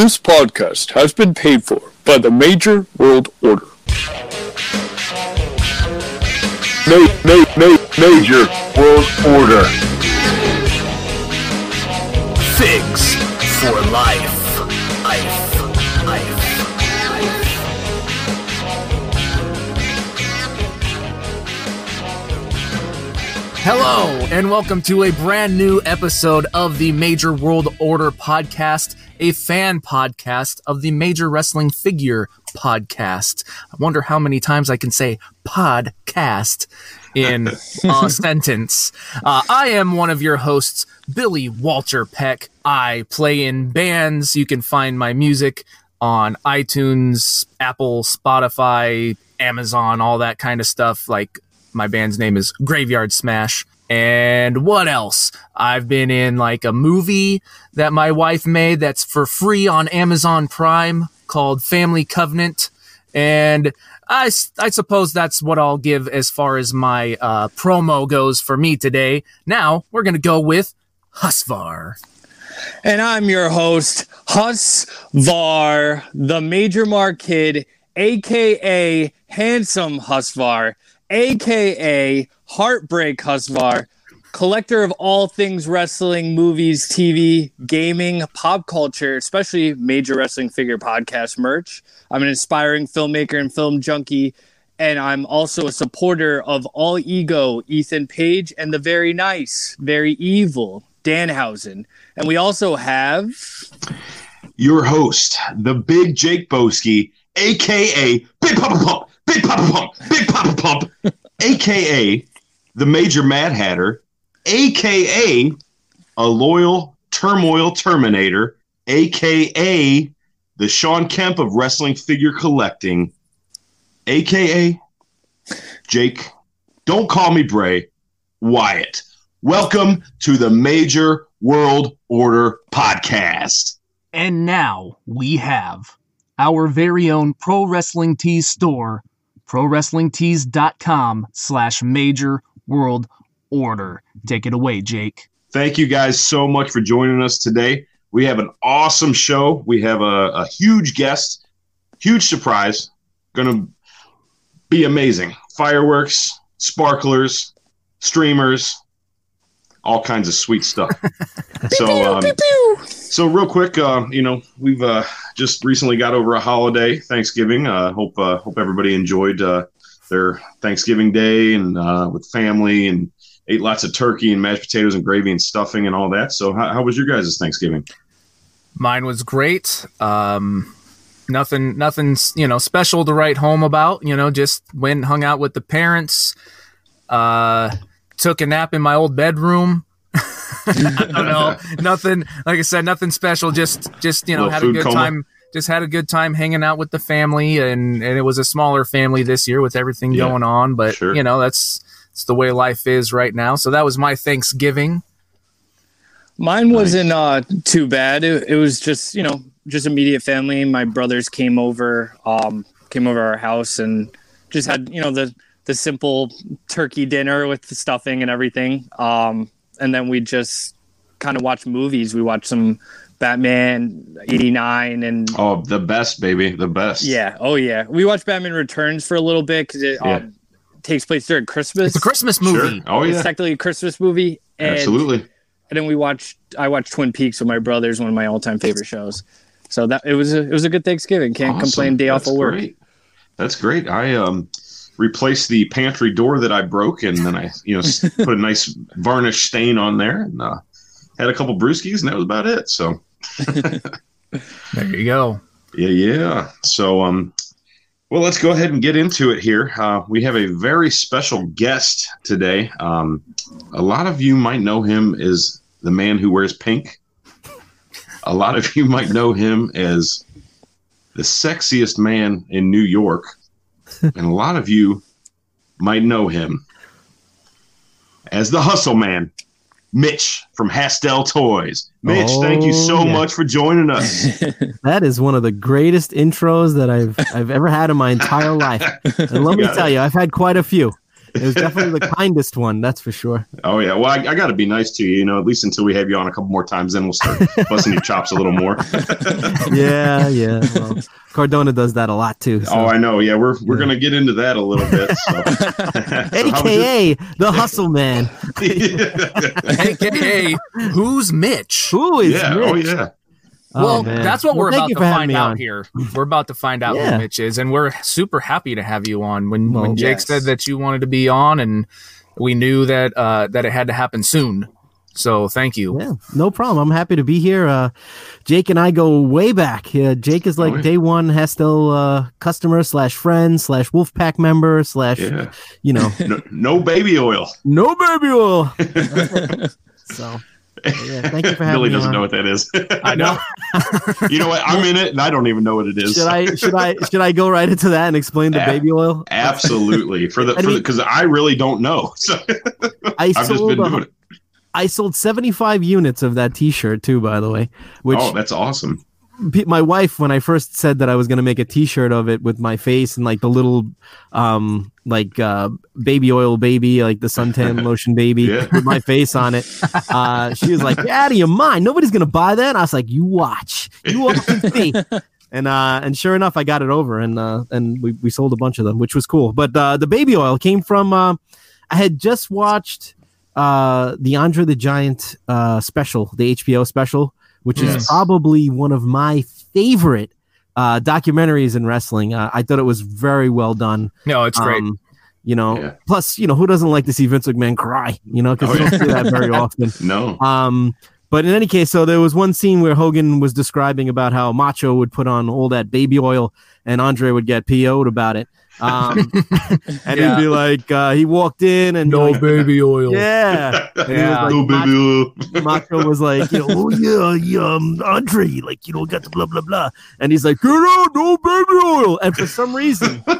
This podcast has been paid for by the Major World Order. Ma- ma- ma- major World Order. Figs for life. Life. Life. Hello, and welcome to a brand new episode of the Major World Order podcast, a fan podcast of the Major Wrestling Figure podcast. I wonder how many times I can say podcast in a sentence. Uh, I am one of your hosts, Billy Walter Peck. I play in bands. You can find my music on iTunes, Apple, Spotify, Amazon, all that kind of stuff. Like my band's name is Graveyard Smash. And what else? I've been in like a movie that my wife made that's for free on Amazon Prime called Family Covenant. And I, I suppose that's what I'll give as far as my uh, promo goes for me today. Now we're going to go with Husvar. And I'm your host, Husvar, the Major Mark Kid, aka Handsome Husvar, aka Heartbreak Husvar, collector of all things wrestling, movies, TV, gaming, pop culture, especially major wrestling figure podcast merch. I'm an inspiring filmmaker and film junkie. And I'm also a supporter of All Ego, Ethan Page, and the very nice, very evil Danhausen. And we also have your host, the big Jake Boski, aka Big Papa Pump, Big Papa Pump, Big Papa Pump, aka the Major Mad Hatter, aka a loyal turmoil terminator, aka the Shawn Kemp of wrestling figure collecting, aka Jake. Don't call me Bray, Wyatt. Welcome to the Major World Order podcast. And now we have our very own Pro Wrestling Tees store, ProWrestlingTees.com slash major world order. Take it away, Jake. Thank you guys so much for joining us today. We have an awesome show. We have a, a huge guest, huge surprise. Going to be amazing. Fireworks, sparklers, streamers, all kinds of sweet stuff. so, um, so real quick, uh, you know, we've uh, just recently got over a holiday, Thanksgiving. Uh, hope uh, hope everybody enjoyed uh, their Thanksgiving day and uh, with family and ate lots of turkey and mashed potatoes and gravy and stuffing and all that. So, how, how was your guys' Thanksgiving? Mine was great. Um, nothing, nothing, you know, special to write home about. You know, just went and hung out with the parents. Uh, took a nap in my old bedroom. I don't know, nothing. Like I said, nothing special. Just, just you know, had a good coma. time. Just had a good time hanging out with the family, and and it was a smaller family this year with everything Yeah, going on. But sure. you know, that's it's the way life is right now. So that was my Thanksgiving. Mine wasn't uh, too bad. It, it was just you know just immediate family. My brothers came over, um, came over our house, and just had you know the the simple turkey dinner with the stuffing and everything. Um, and then we just kind of watched movies. We watched some Batman '89 and Oh, the best, baby, the best. yeah, oh yeah. We watched Batman Returns for a little bit because it Yeah. um, takes place during Christmas. It's a Christmas sure. movie. Oh It's yeah, technically a Christmas movie. And absolutely. and then we watched I watched Twin Peaks with my brothers, one of my all time favorite shows. So that it was a it was a good Thanksgiving. Can't Awesome. complain. Day off That's of work. Great. That's great. I um replaced the pantry door that I broke, and then I you know put a nice varnish stain on there, and uh, had a couple brewskis, and that was about it. So There you go. yeah, yeah. So um, well, let's go ahead and get into it here. Uh, we have a very special guest today. Um, a lot of you might know him as the man who wears pink. A lot of you might know him as the sexiest man in New York. and a lot of you might know him as the hustle man, Mitch from Hustle Toys. Mitch, thank you so Oh, yeah. much for joining us. That is one of the greatest intros that I've I've ever had in my entire life. And let me Got it. tell you, I've had quite a few. It was definitely the kindest one, that's for sure. Oh yeah. Well, I, I got to be nice to you, you know, at least until we have you on a couple more times. Then we'll start busting your chops a little more. Yeah, yeah. Well, Cardona does that a lot too. so. Oh, I know. Yeah, we're we're gonna get into that a little bit. So. So how was your- AKA the hustle man. AKA, who's Mitch? Who is yeah. Oh, Mitch? Oh yeah. Oh, well, man. that's what Well, we're about to find me out on. here. We're about to find out Yeah. who Mitch is, and we're super happy to have you on. When Well, when Jake yes. said that you wanted to be on, and we knew that uh, that it had to happen soon. So thank you. Yeah, no problem. I'm happy to be here. Uh, Jake and I go way back. Uh, Jake is like Oh, yeah. day one Hustle uh, customer slash friend slash Wolfpack member slash Yeah. you know No, no baby oil. no baby oil. so yeah, thank you for having Billy me. doesn't on. know what that is. I know. you know what? I'm in it, and I don't even know what it is. Should I should I should I go right into that and explain the Yeah. baby oil? Absolutely. For the I for mean- because I really don't know. So I I've just sold been a- doing it. I sold 75 units of that T-shirt too, by the way. Which oh, that's awesome. My wife, when I first said that I was going to make a T-shirt of it with my face and like the little, um, like uh, baby oil baby, like the suntan lotion baby Yeah. with my face on it, uh, she was like, "You're out of your mind! Nobody's going to buy that." I was like, "You watch, you watch and see." And uh, and sure enough, I got it over, and uh, and we, we sold a bunch of them, which was cool. But uh, the baby oil came from uh, I had just watched uh, the Andre the Giant uh, special, the HBO special, which is probably one of my favorite uh, documentaries in wrestling. Uh, I thought it was very well done. No, it's great. Um, you know, Yeah. plus, you know, who doesn't like to see Vince McMahon cry? You know, because Oh, you don't see that very often. No. Um, but in any case, so there was one scene where Hogan was describing about how Macho would put on all that baby oil, and Andre would get PO'd about it. Um, and Yeah. he'd be like, uh, he walked in and no like, baby oil. yeah, And he was Yeah. like, no baby oil. Macho was like, you know, oh yeah, yeah, um, Andre, like you know, got the blah blah blah, and he's like, get out, no baby oil, and for some reason.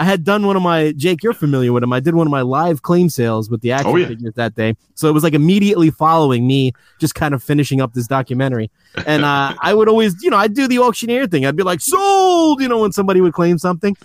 I had done one of my Jake, you're familiar with him. I did one of my live claim sales with the action Oh, yeah. figures that day, so it was like immediately following me, just kind of finishing up this documentary. And uh, I would always, you know, I'd do the auctioneer thing. I'd be like, sold, you know, when somebody would claim something.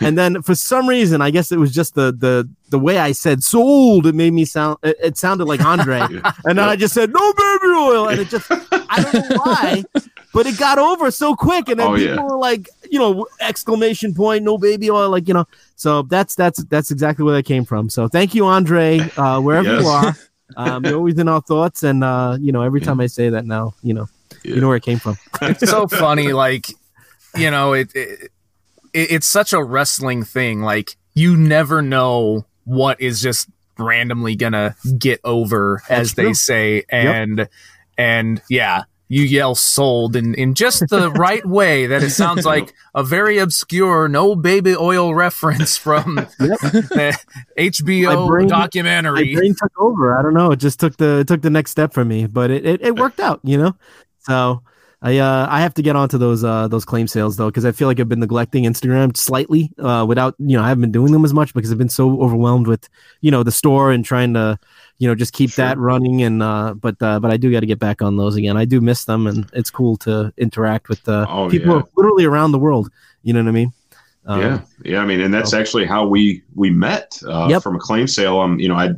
And then for some reason, I guess it was just the the the way I said sold. It made me sound. It, it sounded like Andre. And then I just said, no baby oil. And it just, I don't know why, but it got over so quick. And then Oh, people yeah. were like, you know, exclamation point, no baby oil. Like, you know, so that's, that's, that's exactly where that came from. So thank you, Andre, uh, wherever Yes. you are. Um, you're always in our thoughts. And, uh, you know, every time I say that now, you know, you know where it came from. it's so funny like you know it, it, it it's such a wrestling thing like you never know what is just randomly gonna get over as they say and and yeah you yell sold in, in just the right way that it sounds like a very obscure no baby oil reference from the HBO My brain- My documentary. brain took over. I don't know. It just took the, it took the next step for me, but it, it, it worked out, you know? So I, uh, I have to get onto those, uh, those claim sales though, because I feel like I've been neglecting Instagram slightly, uh, without, you know, I haven't been doing them as much because I've been so overwhelmed with, you know, the store and trying to, you know, just keep Sure. that running. And, uh, but, uh, but I do got to get back on those again. I do miss them and it's cool to interact with, uh, Oh, people yeah. literally around the world. You know what I mean? Um, yeah, yeah. I mean, and that's actually how we we met uh, Yep. from a claim sale. Um, you know, I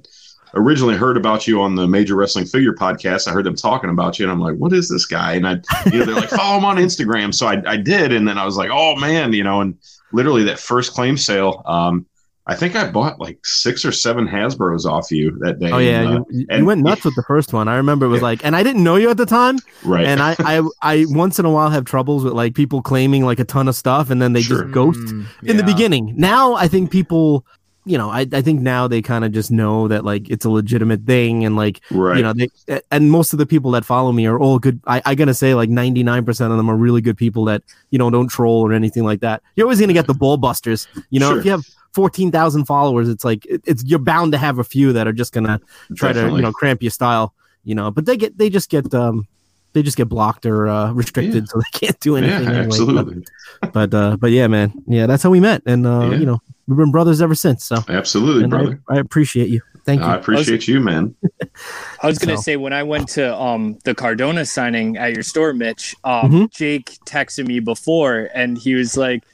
originally heard about you on the Major Wrestling Figure podcast. I heard them talking about you, and I'm like, "What is this guy?" And I, you know, they're like, "Follow him on Instagram." So I, I did, and then I was like, "Oh man," you know, and literally that first claim sale, um, I think I bought like six or seven Hasbro's off you that day. Oh yeah, and, uh, you, you and- went nuts with the first one. I remember it was Yeah. like, and I didn't know you at the time, right. and I, I, I once in a while have troubles with like people claiming like a ton of stuff and then they Sure. just ghost Mm, in the beginning. Now I think people, you know, I, I think now they kind of just know that like it's a legitimate thing and like right. you know they and most of the people that follow me are all good. I, I gotta say like ninety nine percent of them are really good people that you know don't troll or anything like that. You're always gonna get the ball busters. You know, Sure. if you have fourteen thousand followers, it's like it, it's you're bound to have a few that are just gonna try to you know cramp your style. You know, but they get they just get um they just get blocked or uh, restricted, so they can't do yeah, anything. anyway. absolutely, But, but uh, but yeah, man, yeah, that's how we met, and uh, Yeah. you know we've been brothers ever since. So absolutely, and I, brother. I appreciate you. Thank you. I appreciate you, man. I was gonna So- say when I went to um the Cardona signing at your store, Mitch, um Mhm. Jake texted me before and he was like,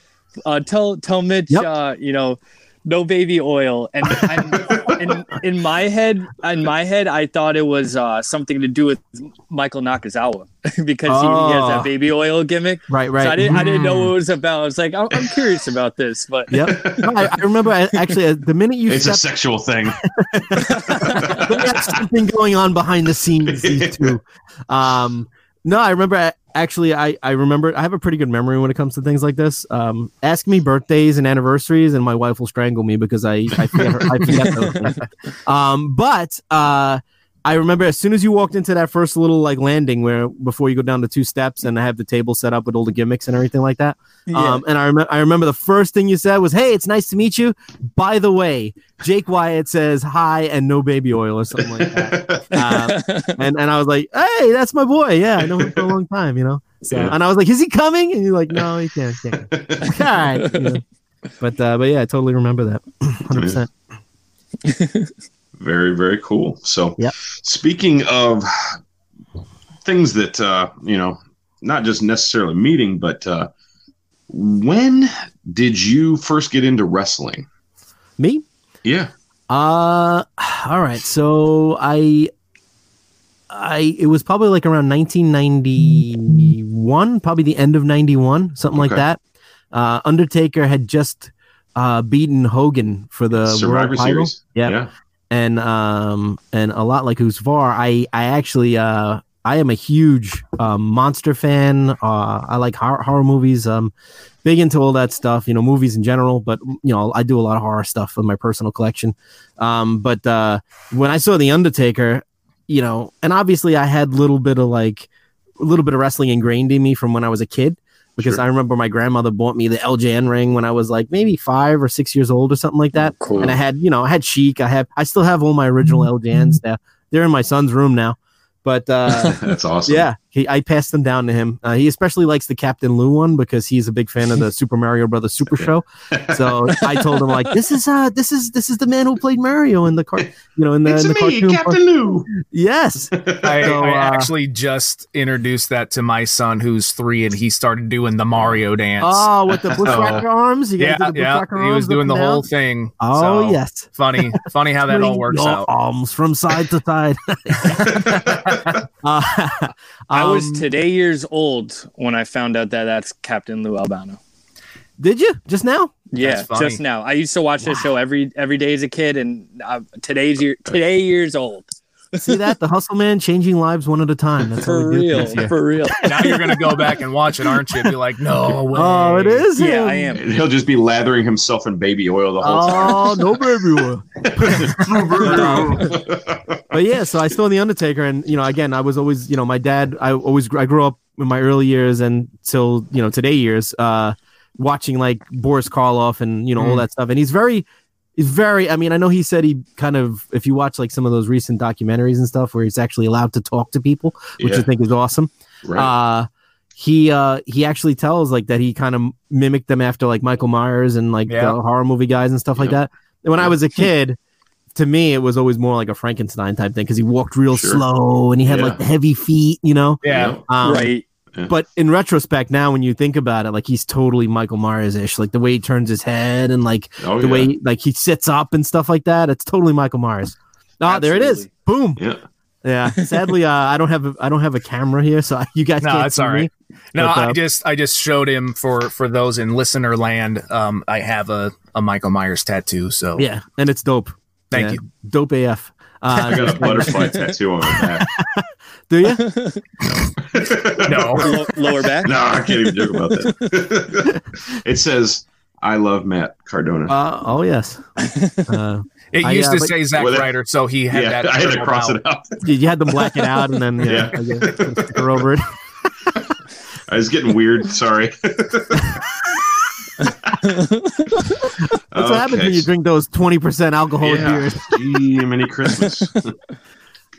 uh tell tell Mitch Yep. uh, you know, no baby oil, and I'm, in in my head, in my head, I thought it was uh, something to do with Michael Nakazawa because he, he has Oh. that baby oil gimmick. Right, right. So I didn't, I didn't know Mm. what it was about. I was like, I'm, I'm curious about this, but Yep. No, I, I remember I- actually uh, the minute you It's a sexual thing. they had something going on behind the scenes. These two. Um, no, I remember actually. I I remember. I have a pretty good memory when it comes to things like this. Um, ask me birthdays and anniversaries, and my wife will strangle me because I I forget, her, I forget those. Um, but uh. I remember as soon as you walked into that first little like landing where before you go down the two steps and I have the table set up with all the gimmicks and everything like that. Um, and I remember, I remember the first thing you said was, "Hey, it's nice to meet you." By the way, Jake Wyatt says hi and no baby oil or something like that. Uh, and and I was like, "Hey, that's my boy. Yeah, I know him for a long time, you know." So, Yeah. and I was like, "Is he coming?" And you're like, "No, he can't." can't. All right, you know. But uh, but yeah, I totally remember that. Hundred percent. Very very cool so Yep. speaking of things that uh you know not just necessarily meeting but uh when did you first get into wrestling Me? yeah Uh, all right. So I, I it was probably like around 1991, probably the end of 91, something like that. Uh, Undertaker had just uh beaten Hogan for the survivor world title. series Yep. yeah and um and a lot like Usvar, I I actually uh I am a huge um, monster fan. Uh, I like horror, horror movies. Um, big into all that stuff. You know, movies in general, but you know, I do a lot of horror stuff in my personal collection. Um, but uh, when I saw the Undertaker, you know, and obviously I had a little bit of like a little bit of wrestling ingrained in me from when I was a kid. Because Sure. I remember my grandmother bought me the LJN ring when I was like maybe five or six years old or something like that cool. and I had you know I had Chic. I have I still have all my original LJNs there. They're in my son's room now. But uh, that's awesome yeah, he, I passed them down to him. Uh, he especially likes the Captain Lou one because he's a big fan of the Super Mario Brothers Super Show. So I told him like this is uh this is this is the man who played Mario in the car you know in the, it's in the me cartoon. captain lou Yes. I, So, I uh, actually just introduced that to my son who's three, and he started doing the Mario dance. Oh, with the bushwhacker arms. You yeah, the yeah, bushwhacker he was doing the and whole down. thing. Oh So, yes. funny, funny how that all works your out. Arms from side to side. Uh, I was um, today years old when I found out that that's Captain Lou Albano. Did you just now? Yeah, just now. I used to watch this show every every day as a kid, and uh, today's year today years old. See that? The hustle man changing lives one at a time. That's For real, for real. now you're gonna go back and watch it, aren't you? Be like, no way. Oh, it is. Yeah, him. I am. and he'll just be lathering himself in baby oil the whole time Oh, no baby oil. But yeah, so I saw the Undertaker, and you know, again, I was always, you know, my dad. I always, I grew up in my early years and till you know today years, uh, watching like Boris Karloff and you know all Mm. that stuff. And he's very, he's very. I mean, I know he said he kind of, if you watch like some of those recent documentaries and stuff where he's actually allowed to talk to people, which Yeah. I think is awesome. right uh he uh he actually tells like that he kind of mimicked them after like michael myers and like Yeah. the horror movie guys and stuff like that and when i was a kid to me it was always more like a frankenstein type thing because he walked real Sure. slow and he had Yeah. like the heavy feet you know Yeah. um, right. But in retrospect now when you think about it like he's totally michael myers-ish like the way he turns his head and like oh, the yeah. way like he sits up and stuff like that it's totally michael myers Ah, there it is. Boom. yeah Yeah. Sadly, uh, I don't have a, I don't have a camera here, so you guys No, can't it's see all right. me. No, But, uh, I just I just showed him for for those in listener land. Um, I have a a Michael Myers tattoo. So Yeah, and it's dope. thank Yeah, you. Dope AF. I Uh, got a butterfly tattoo on my back. do you? No, Lo- lower back. No, I can't even joke about that. it says, "I love Matt Cardona." Uh, oh yes. Uh, it I, used uh, to say Zack With it- Ryder, so he had yeah, that. I had to cross out. it out. you, you had them black it out, and then yeah, Yeah. I guess, put over it. I was getting weird. Sorry. That's what happens when you drink those twenty percent alcoholic yeah. beers. Gee, mini Christmas.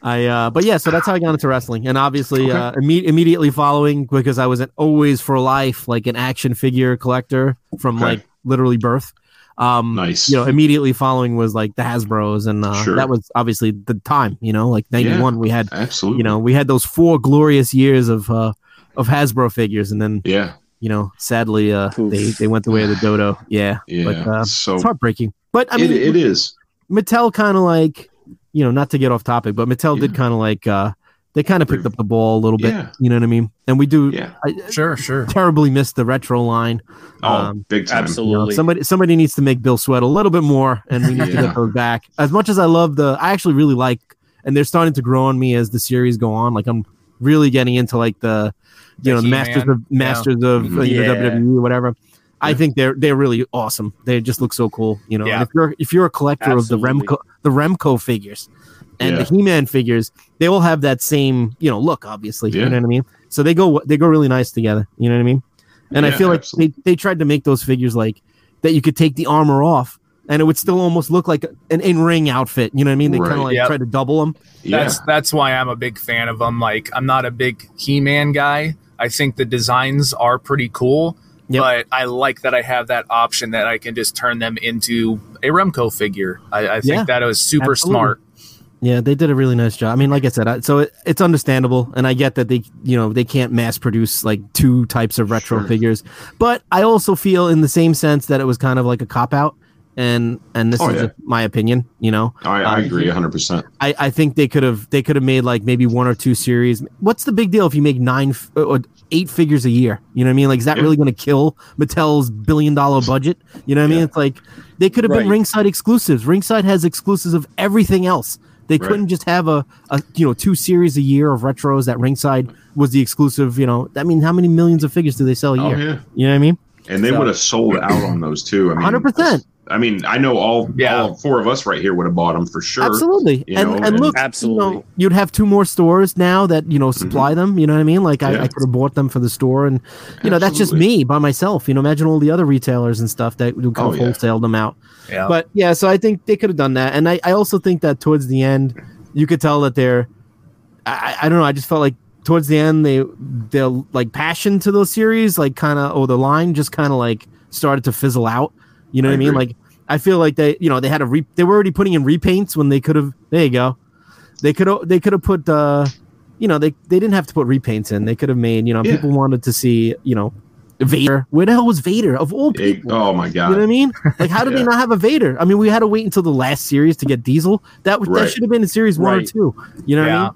I uh, but yeah, so that's how I got into wrestling, and obviously Okay. uh, imme- immediately following because I was an always for life like an action figure collector from Okay. like literally birth. Um, nice. you know, immediately following was like the Hasbro's, and uh, Sure. that was obviously the time. You know, like ninety one, we had Absolutely. you know we had those four glorious years of uh, of Hasbro figures, and then Yeah. you know, sadly, uh, Oof. they they went the way of the dodo. Yeah, Yeah. but uh, so it's heartbreaking. But I mean, it, it is. Mattel kind of like, you know, not to get off topic, but Mattel did kind of like, uh, they kind of picked up the ball a little bit. Yeah. You know what I mean? And we do Yeah. I, Sure, sure. terribly miss the retro line. Oh, Um, big time. You know, Absolutely. somebody somebody needs to make Bill sweat a little bit more, and we need to Yeah. get those back. As much as I love the, I actually really like, and they're starting to grow on me as the series go on. Like I'm really getting into like the, you The know, the He-Man, masters of yeah. masters of uh, you know, WWE or whatever. I think they're they're really awesome. They just look so cool, you know. Yeah. If you're if you're a collector Absolutely. of the Remco the Remco figures and Yeah. the He-Man figures, they all have that same you know look. Obviously, Yeah. you know what I mean. So they go they go really nice together. You know what I mean. And I feel like absolutely. they, they tried to make those figures like that you could take the armor off and it would still almost look like an in-ring outfit. You know what I mean? They kind of like Yep. tried to double them. Yeah. That's that's why I'm a big fan of them. Like I'm not a big He-Man guy. I think the designs are pretty cool, Yep. but I like that I have that option that I can just turn them into a Remco figure. I, I think Yeah, that was super absolutely. smart. Yeah, they did a really nice job. I mean, like I said, I, so it, it's understandable, and I get that they, you know, they can't mass produce like two types of retro Sure. figures. But I also feel, in the same sense, that it was kind of like a cop out, and and this Oh, is yeah. just my opinion. You know, I, I Uh, agree 100%. I, I think they could have they could have made like maybe one or two series. What's the big deal if you make nine f- or eight figures a year? You know what I mean? Like, is that Yeah. really going to kill Mattel's billion dollar budget? You know what I mean? It's like they could have been ringside exclusives. Ringside has exclusives of everything else. They Right. couldn't just have a, a you know two series a year of retros that Ringside was the exclusive. You know, I mean, how many millions of figures do they sell a Oh, year? yeah. You know what I mean? And they So- would have sold out on those too. I mean, 100%. I mean, I know all, Yeah. all four of us right here would have bought them for sure. Absolutely. you and know, and and- look, Absolutely. you know, you'd have two more stores now that, you know, supply them. You know what I mean? Like I, Mm-hmm. Yeah. I could have bought them for the store and you know, that's just me by myself. You know, imagine all the other retailers and stuff that would kind Oh, of yeah. them out. Yeah. But yeah, so I think they could have done that. And I, I also think that towards the end, you could tell that they're I, I don't know, I just felt like towards the end they their like passion to those series, like kinda or the line just kinda like started to fizzle out. You know I what I mean? Like I feel like they, you know, they had a re- they were already putting in repaints when they could have. There you go. They could they could have put, uh, you know, they they didn't have to put repaints in. They could have made, you know, Yeah. people wanted to see, you know, Vader. Where the hell was Vader of all It- people? oh my god! you know what I mean? Like, how did they not have a Vader? I mean, we had to wait until the last series to get Diesel. That was Right. that should have been in series one or two. You know what I Yeah. mean?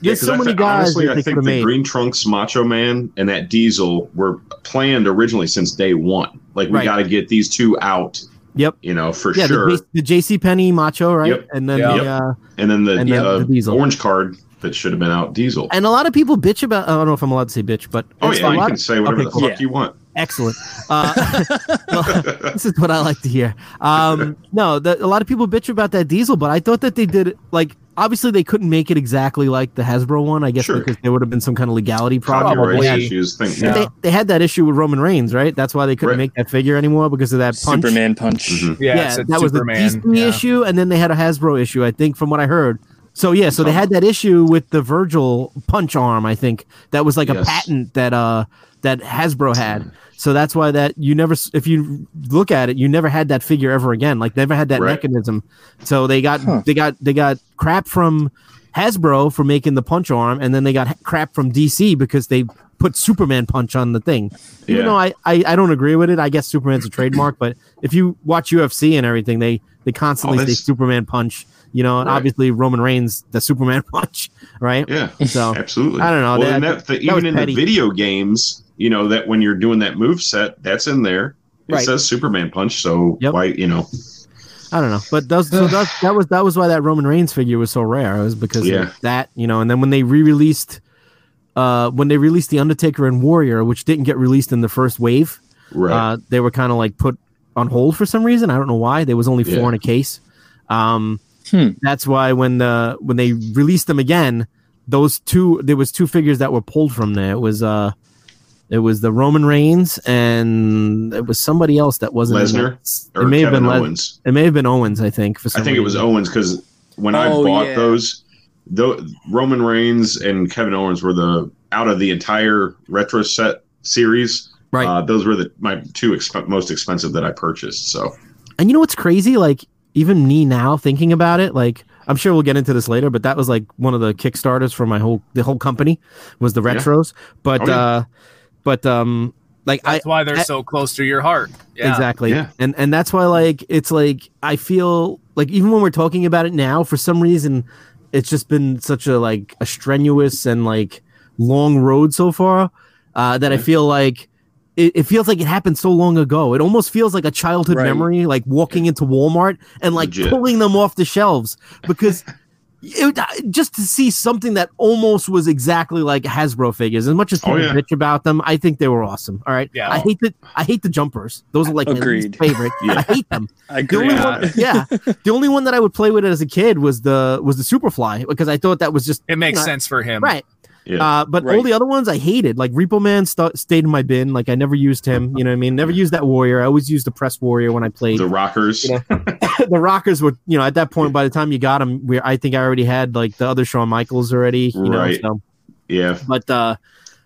Yeah, There's 'cause so I many thi- guys honestly, that I they could think have the made. Green Trunks, Macho Man, and that Diesel were planned originally since day one. Like we Right. got to get these two out. Yep. You know, for Yeah, sure. the, the JC Penney Macho, right? Yep. And then Yeah. the, uh, and then the, and then uh, the orange card that should have been out, Diesel. and a lot of people bitch about. I don't know if I'm allowed to say bitch, but oh yeah, a you lot can of- say whatever okay, the cool. fuck you want. Excellent. Uh, well, this is what I like to hear. Um, no, the, a lot of people bitch about that diesel, but I thought that they did it like obviously they couldn't make it exactly like the Hasbro one. I guess Sure. because there would have been some kind of legality problem. Copyright They had- issues. Think, Yeah. They, they had that issue with Roman Reigns, right? That's why they couldn't Right. make that figure anymore because of that punch. Superman punch. Mhm. yeah, Yeah, it's a that was the Superman. DC yeah. issue, and then they had a Hasbro issue, I think, from what I heard. So yeah, so they had that issue with the Virgil punch arm. I think that was like a patent that uh that Hasbro had. So that's why that you never, if you look at it, you never had that figure ever again. Like never had that Right. mechanism. So they got Huh. they got they got crap from Hasbro for making the punch arm, and then they got crap from DC because they put Superman punch on the thing. Even Yeah. though I, I I don't agree with it, I guess Superman's a trademark. But if you watch UFC and everything, they they constantly Oh, say Superman punch. You know, Right. obviously Roman Reigns the Superman punch, right? Yeah, So absolutely. I don't know, Well, that- that, the, even in petty. the video games, you know that when you're doing that move set, that's in there. It Right. says Superman punch. So Yep. why, you know, I don't know, but those, so that, that was that was why that Roman Reigns figure was so rare. It was because Yeah. of that, you know. And then when they re-released, uh, when they released the Undertaker and Warrior, which didn't get released in the first wave, right? uh, they were kind of like put on hold for some reason. I don't know why. There was only four Yeah. in a case. Um, Hmm. That's why when the when they released them again, those two there was two figures that were pulled from there. It was uh, it was the Roman Reigns and it was somebody else that wasn't Lesnar or It may have Kevin been Les- Owens. it may have been Owens, I think. For some I think it was. Owens because when I Oh, bought yeah. those, though Roman Reigns and Kevin Owens were the out of the entire retro set series. Right. Uh, those were the my two exp- most expensive that I purchased. So And you know what's crazy? Like even me now thinking about it, like I'm sure we'll get into this later, but that was like one of the kickstarters for my whole the whole company was the Yeah. retros. But Oh, yeah. uh but um Like I That's why they're I- so close to your heart. Yeah. exactly, Yeah. and and that's why like it's like I feel like even when we're talking about it now, for some reason, it's just been such a like a strenuous and like long road so far uh, that I feel like. It, it feels like it happened so long ago. It almost feels like a childhood Right. memory, like walking into Walmart and like Legit. pulling them off the shelves because it, uh, just to see something that almost was exactly like Hasbro figures. As much as Oh, people yeah. bitch about them, I think they were awesome. All right, Yeah. I hate the I hate the jumpers. Those are like my least favorite. Yeah. I hate them. I The agree. only Yeah. one, yeah, the only one that I would play with as a kid was the was the Superfly because I thought that was just It makes you know, sense for him. right. Yeah. Uh, but all the other ones I hated. Like Repo Man st- stayed in my bin. Like I never used him. You know what I mean? Never used that Warrior. I always used the Press Warrior when I played. the rockers. You the Rockers were, you know, at that point, by the time you got them, we I think I already had like the other Shawn Michaels already. You know, Right. so Yeah. but uh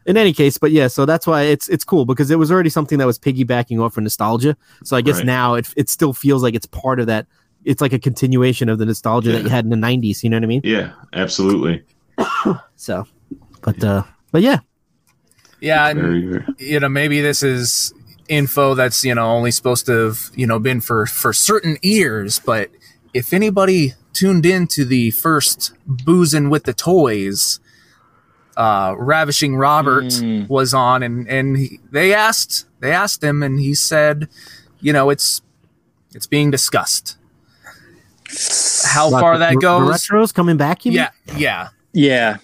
in any case but yeah so that's why it's it's cool because it was already something that was piggybacking off of nostalgia so i guess Right. now it, it still feels like it's part of that it's like a continuation of the nostalgia that you had in the 90s you know what i mean Yeah. Absolutely. so but uh but yeah Yeah, and Very, very. you know maybe this is info that's you know only supposed to have you know been for for certain ears, but if anybody tuned in to the first boozing with the toys, uh, ravishing Robert Mm. was on, and and he, they asked they asked him, and he said, you know, it's it's being discussed. How What, far the- that the goes, retros coming back you mean? yeah, yeah. Yeah.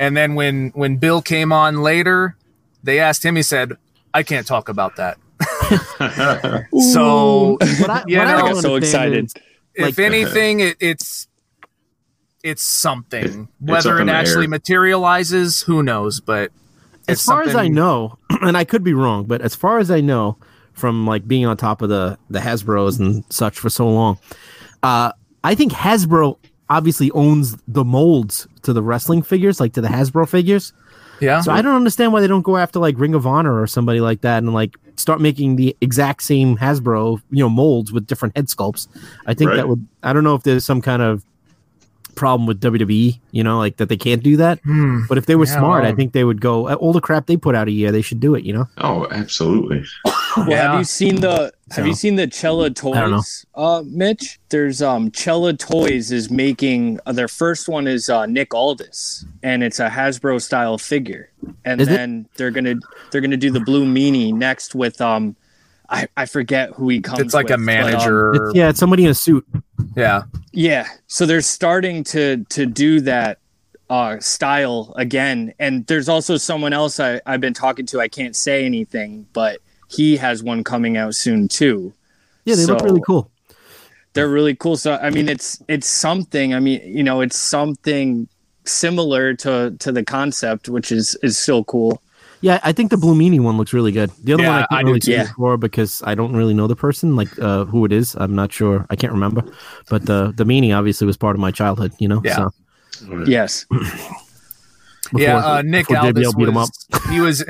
And then when when Bill came on later, they asked him. He said, "I can't talk about that." So what I, You what know- I got so excited. is- if Like- anything, it, it's it's something. Whether up it actually air. materializes, who knows? But as it's far as I know, and I could be wrong, but as far as I know, from like being on top of the the Hasbro's and such for so long, uh, I think Hasbro obviously owns the molds to the wrestling figures, like to the Hasbro figures. yeah, So I don't understand why they don't go after like Ring of Honor or somebody like that and like start making the exact same Hasbro, you know, molds with different head sculpts. I think Right. that would. I don't know if there's some kind of problem with WWE, you know, like that they can't do that. Hmm. But if they were Yeah, smart, I think they would go uh, all the crap they put out a year. They should do it, you know. oh, absolutely. Well, Yeah. have you seen the Have you seen the Cella don't know. Toys, uh, Mitch? There's um Cella Toys is making uh, their first one is uh, Nick Aldis, and it's a Hasbro style figure. And Is it? then they're gonna they're gonna do the Blue Meanie next with um, I, I forget who he comes. it's like a with, but, um, manager. It's, yeah, it's somebody in a suit. yeah, yeah, so they're starting to to do that uh, style again, and there's also someone else I, I've been talking to. I can't say anything, but he has one coming out soon too. Yeah, they look really cool. they're really cool. So I mean, it's it's something. I mean, you know, it's something similar to to the concept, which is is still cool. Yeah, I think the Blue Meanie one looks really good. The other Yeah, one I I can't do really too. say for because I don't really know the person, like uh, who it is. I'm not sure. I can't remember. But the the Meanie obviously was part of my childhood. You know. Yeah. So, Yes. before- yeah. Uh, Nick before Aldis JBL beat him was he was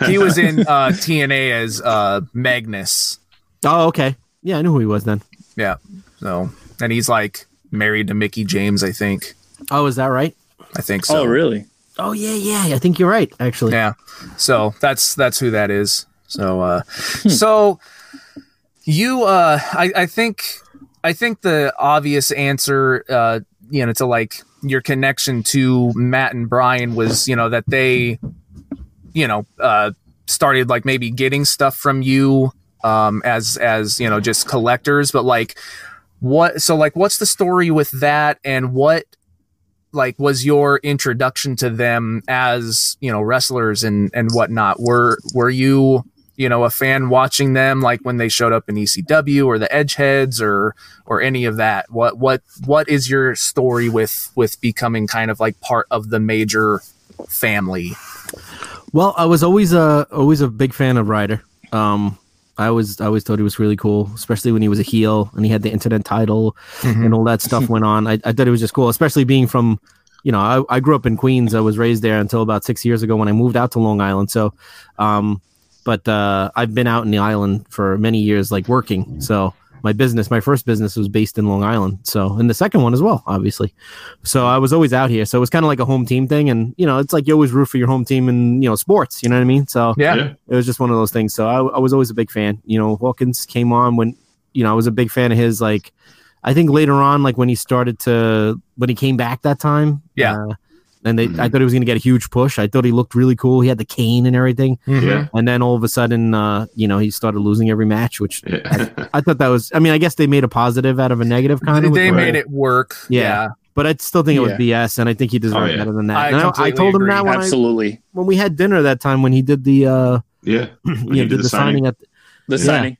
he was in uh, TNA as uh, Magnus. Oh, okay. Yeah, I knew who he was then. Yeah, so and he's like married to Mickie James, I think. Oh, is that right? I think so. oh, really? Oh yeah, yeah. I think you're right. Actually. Yeah. So that's that's who that is. So uh so you uh I, I think I think the obvious answer uh you know to like your connection to Matt and Brian was, you know, that they you know, uh started like maybe getting stuff from you um as as, you know, just collectors, but like what so like what's the story with that and what like was your introduction to them as you know wrestlers and and whatnot? Were were you you know a fan watching them like when they showed up in ECW or the Edgeheads or or any of that? What what what is your story with with becoming kind of like part of the major family? Well, I was always a always a big fan of Ryder. Um, I always I always thought he was really cool, especially when he was a heel and he had the internet title and all that stuff went on. I, I thought it was just cool, especially being from, you know, I, I grew up in Queens. I was raised there until about six years ago when I moved out to Long Island. So, um, but uh, I've been out in the island for many years, like working. So my business, my first business was based in Long Island. So, and the second one as well, obviously. So I was always out here. So it was kind of like a home team thing. And, you know, it's like you always root for your home team in, you know, sports, you know what I mean? So Yeah. Yeah. it was just one of those things. So I, I was always a big fan. You know, Hawkins came on when, you know, I was a big fan of his. Like, I think later on, like when he started to, when he came back that time. Yeah. Uh, and they, I Mhm. thought he was going to get a huge push. I thought he looked really cool. He had the cane and everything. Mhm. Yeah. And then all of a sudden, uh, you know, he started losing every match, which Yeah. I thought that was. I mean, I guess they made a positive out of a negative kind of. They Right. made it work. Yeah. Yeah. but I still think it was Yeah. BS, and I think he deserved Oh, yeah. better than that. I And I, I completely told him agree. that when, I, Absolutely. when we had dinner that time when he did the, uh, yeah. you he know, did did the the signing signing. at. The Yeah. signing.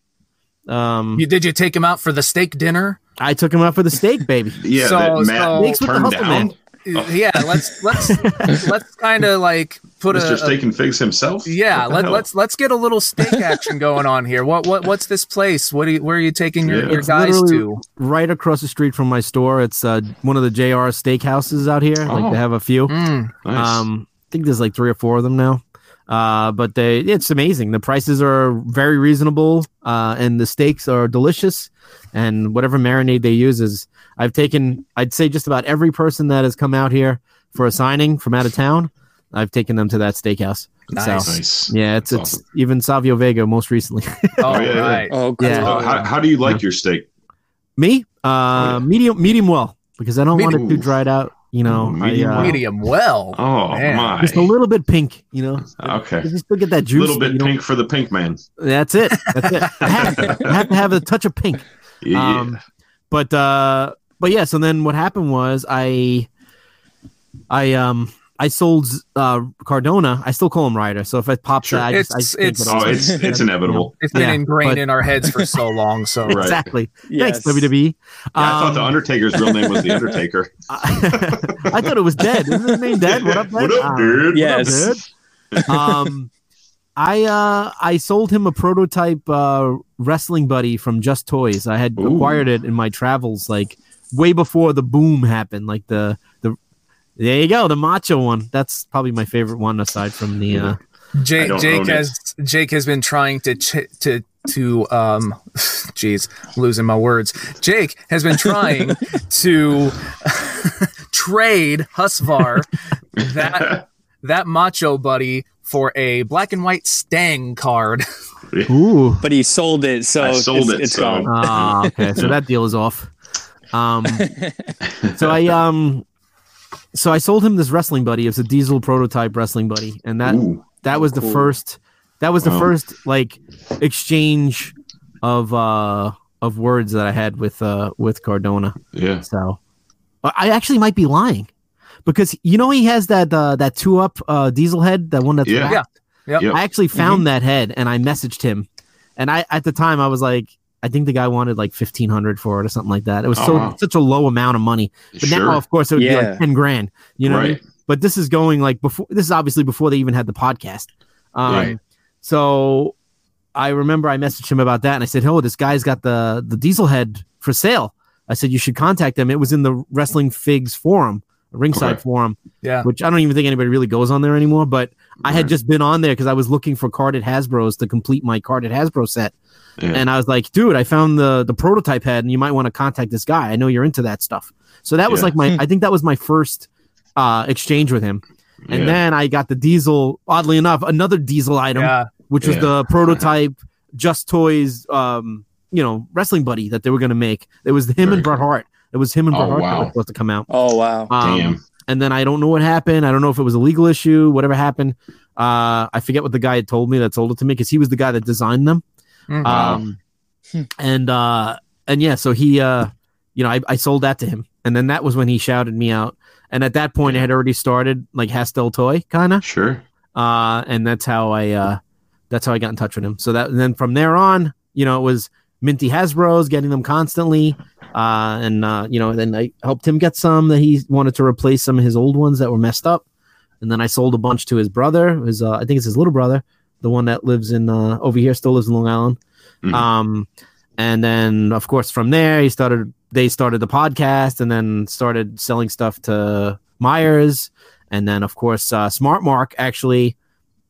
Um, You did you take him out for the steak dinner? I took him out for the steak, baby. Yeah. So- that Matt so- Mixed with the turned hustle down. man. Uh, Yeah, let's let's let's kind of like put Mr. a, a Steak and Figs himself. yeah. Let, hell? let's let's get a little steak action going on here. What what what's this place? What are you, where are you taking your, Yeah. your guys to? Right across the street from my store, it's uh, one of the JR steakhouses out here. Like Oh. they have a few. Mm, Nice. Um, I think there's like three or four of them now. Uh, but they it's amazing. The prices are very reasonable, uh, and the steaks are delicious. And whatever marinade they use is, I've taken, I'd say just about every person that has come out here for a signing from out of town, I've taken them to that steakhouse. Nice. So nice. yeah, it's That's it's even Savio Vega most recently. All yeah, yeah. right. Oh, cool. Yeah. So how, how do you like your steak? Me, uh, yeah. medium medium well because I don't want it Medium. too dried out. You know, Ooh, I, medium uh, well. Medium well. Oh Man. my! just a little bit pink. You know, Okay. you still get that juice. A little bit pink for the pink man. That's it. That's it. I have, I have to have a touch of pink. Yeah. Um, but uh, but yeah. So then what happened was I, I um, I sold uh Cardona. I still call him Ryder. So if it pops Sure. out, I just, I It's- just it's- get oh, it's it's inevitable. It's been Yeah, ingrained but- in our heads for so long. So Right. exactly. Yes. Thanks WWE. Yeah, I thought Um, the Undertaker's real name was the Undertaker. I thought it was dead. Isn't his name dead? What up, What Dead? up, Ah. dude? Yes. um i uh i sold him a prototype uh wrestling buddy from just toys i had Ooh. acquired it in my travels like way before the boom happened like the the there you go the macho one that's probably my favorite one aside from the uh Jake, Jake own it. has Jake has been trying to ch- to to um, jeez, losing my words. Jake has been trying to trade Husvar that that macho buddy for a black and white Stang card. ooh But he sold it, so I sold it's, it, it's so- gone. ah okay so that deal is off um so i um so i sold him this wrestling buddy it's a diesel prototype wrestling buddy and that Ooh, that was the cool. first that was the Wow. first like exchange of uh of words that I had with uh with Cardona. yeah. So I I actually might be lying because you know he has that uh that two up uh diesel head, that one that's Yeah. wrapped? Yep. Yep. I actually found that head and I messaged him. And I at the time I was like I think the guy wanted like fifteen hundred for it or something like that. It was Oh, so wow. such a low amount of money. But sure. now of course it would be like ten grand. You know what I mean? but this is going like before this is obviously before they even had the podcast um Right. so i remember i messaged him about that and i said oh this guy's got the the diesel head for sale i said you should contact them. it was in the wrestling figs forum ringside Okay. forum Yeah. which i don't even think anybody really goes on there anymore but i had just been on there because i was looking for carded hasbros to complete my carded hasbro set Yeah. and i was like dude i found the the prototype head and you might want to contact this guy i know you're into that stuff so that was Yeah. like my i think that was my first uh exchange with him and Yeah. then I got the diesel. Oddly enough, another diesel item, Yeah. which was the prototype Just Toys, um, you know, wrestling buddy that they were going to make. It was him Very and Bret Hart. It was him and Oh, Bret Hart that wow. was supposed to come out. Oh wow. Um, Damn. And then I don't know what happened. I don't know if it was a legal issue, whatever happened. Uh, I forget what the guy had told me that sold it to me because he was the guy that designed them. Mhm. Um, and uh, and yeah, so he, uh, you know, I, I sold that to him, and then that was when he shouted me out. And at that point, I had already started like Hustle Toy, kind of Sure. uh, and that's how I uh, that's how I got in touch with him. So that and then from there on, you know, it was Minty Hasbro's getting them constantly, uh, and uh, you know, then I helped him get some that he wanted to replace some of his old ones that were messed up, and then I sold a bunch to his brother, his uh, I think it's his little brother, the one that lives in uh, over here, still lives in Long Island. Mhm. Um, and then of course from there he started they started the podcast and then started selling stuff to Myers and then of course uh, Smart Mark actually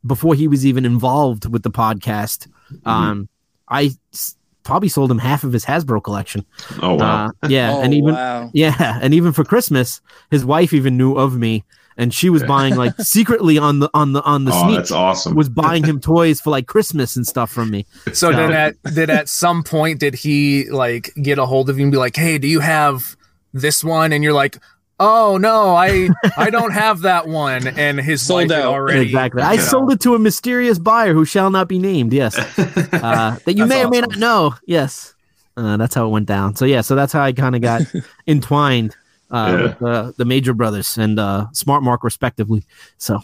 before he was even involved with the podcast um I s- probably sold him half of his Hasbro collection. Oh wow. Uh, yeah, oh, and even wow. yeah, and even for Christmas, his wife even knew of me, and she was buying like secretly on the on the on the oh, sneak that's awesome. was buying him toys for like Christmas and stuff from me. So No. did at did at some point did he like get a hold of you and be like, "Hey, do you have this one?" And you're like, "Oh no, I I don't have that one." And his Sold wife out. already exactly. I Yeah. sold it to a mysterious buyer who shall not be named. Yes, uh, that you That's may or may not know. Yes, uh, that's how it went down. So yeah, so that's how I kind of got entwined uh, Yeah. with uh, the Major Brothers and uh, Smart Mark respectively. So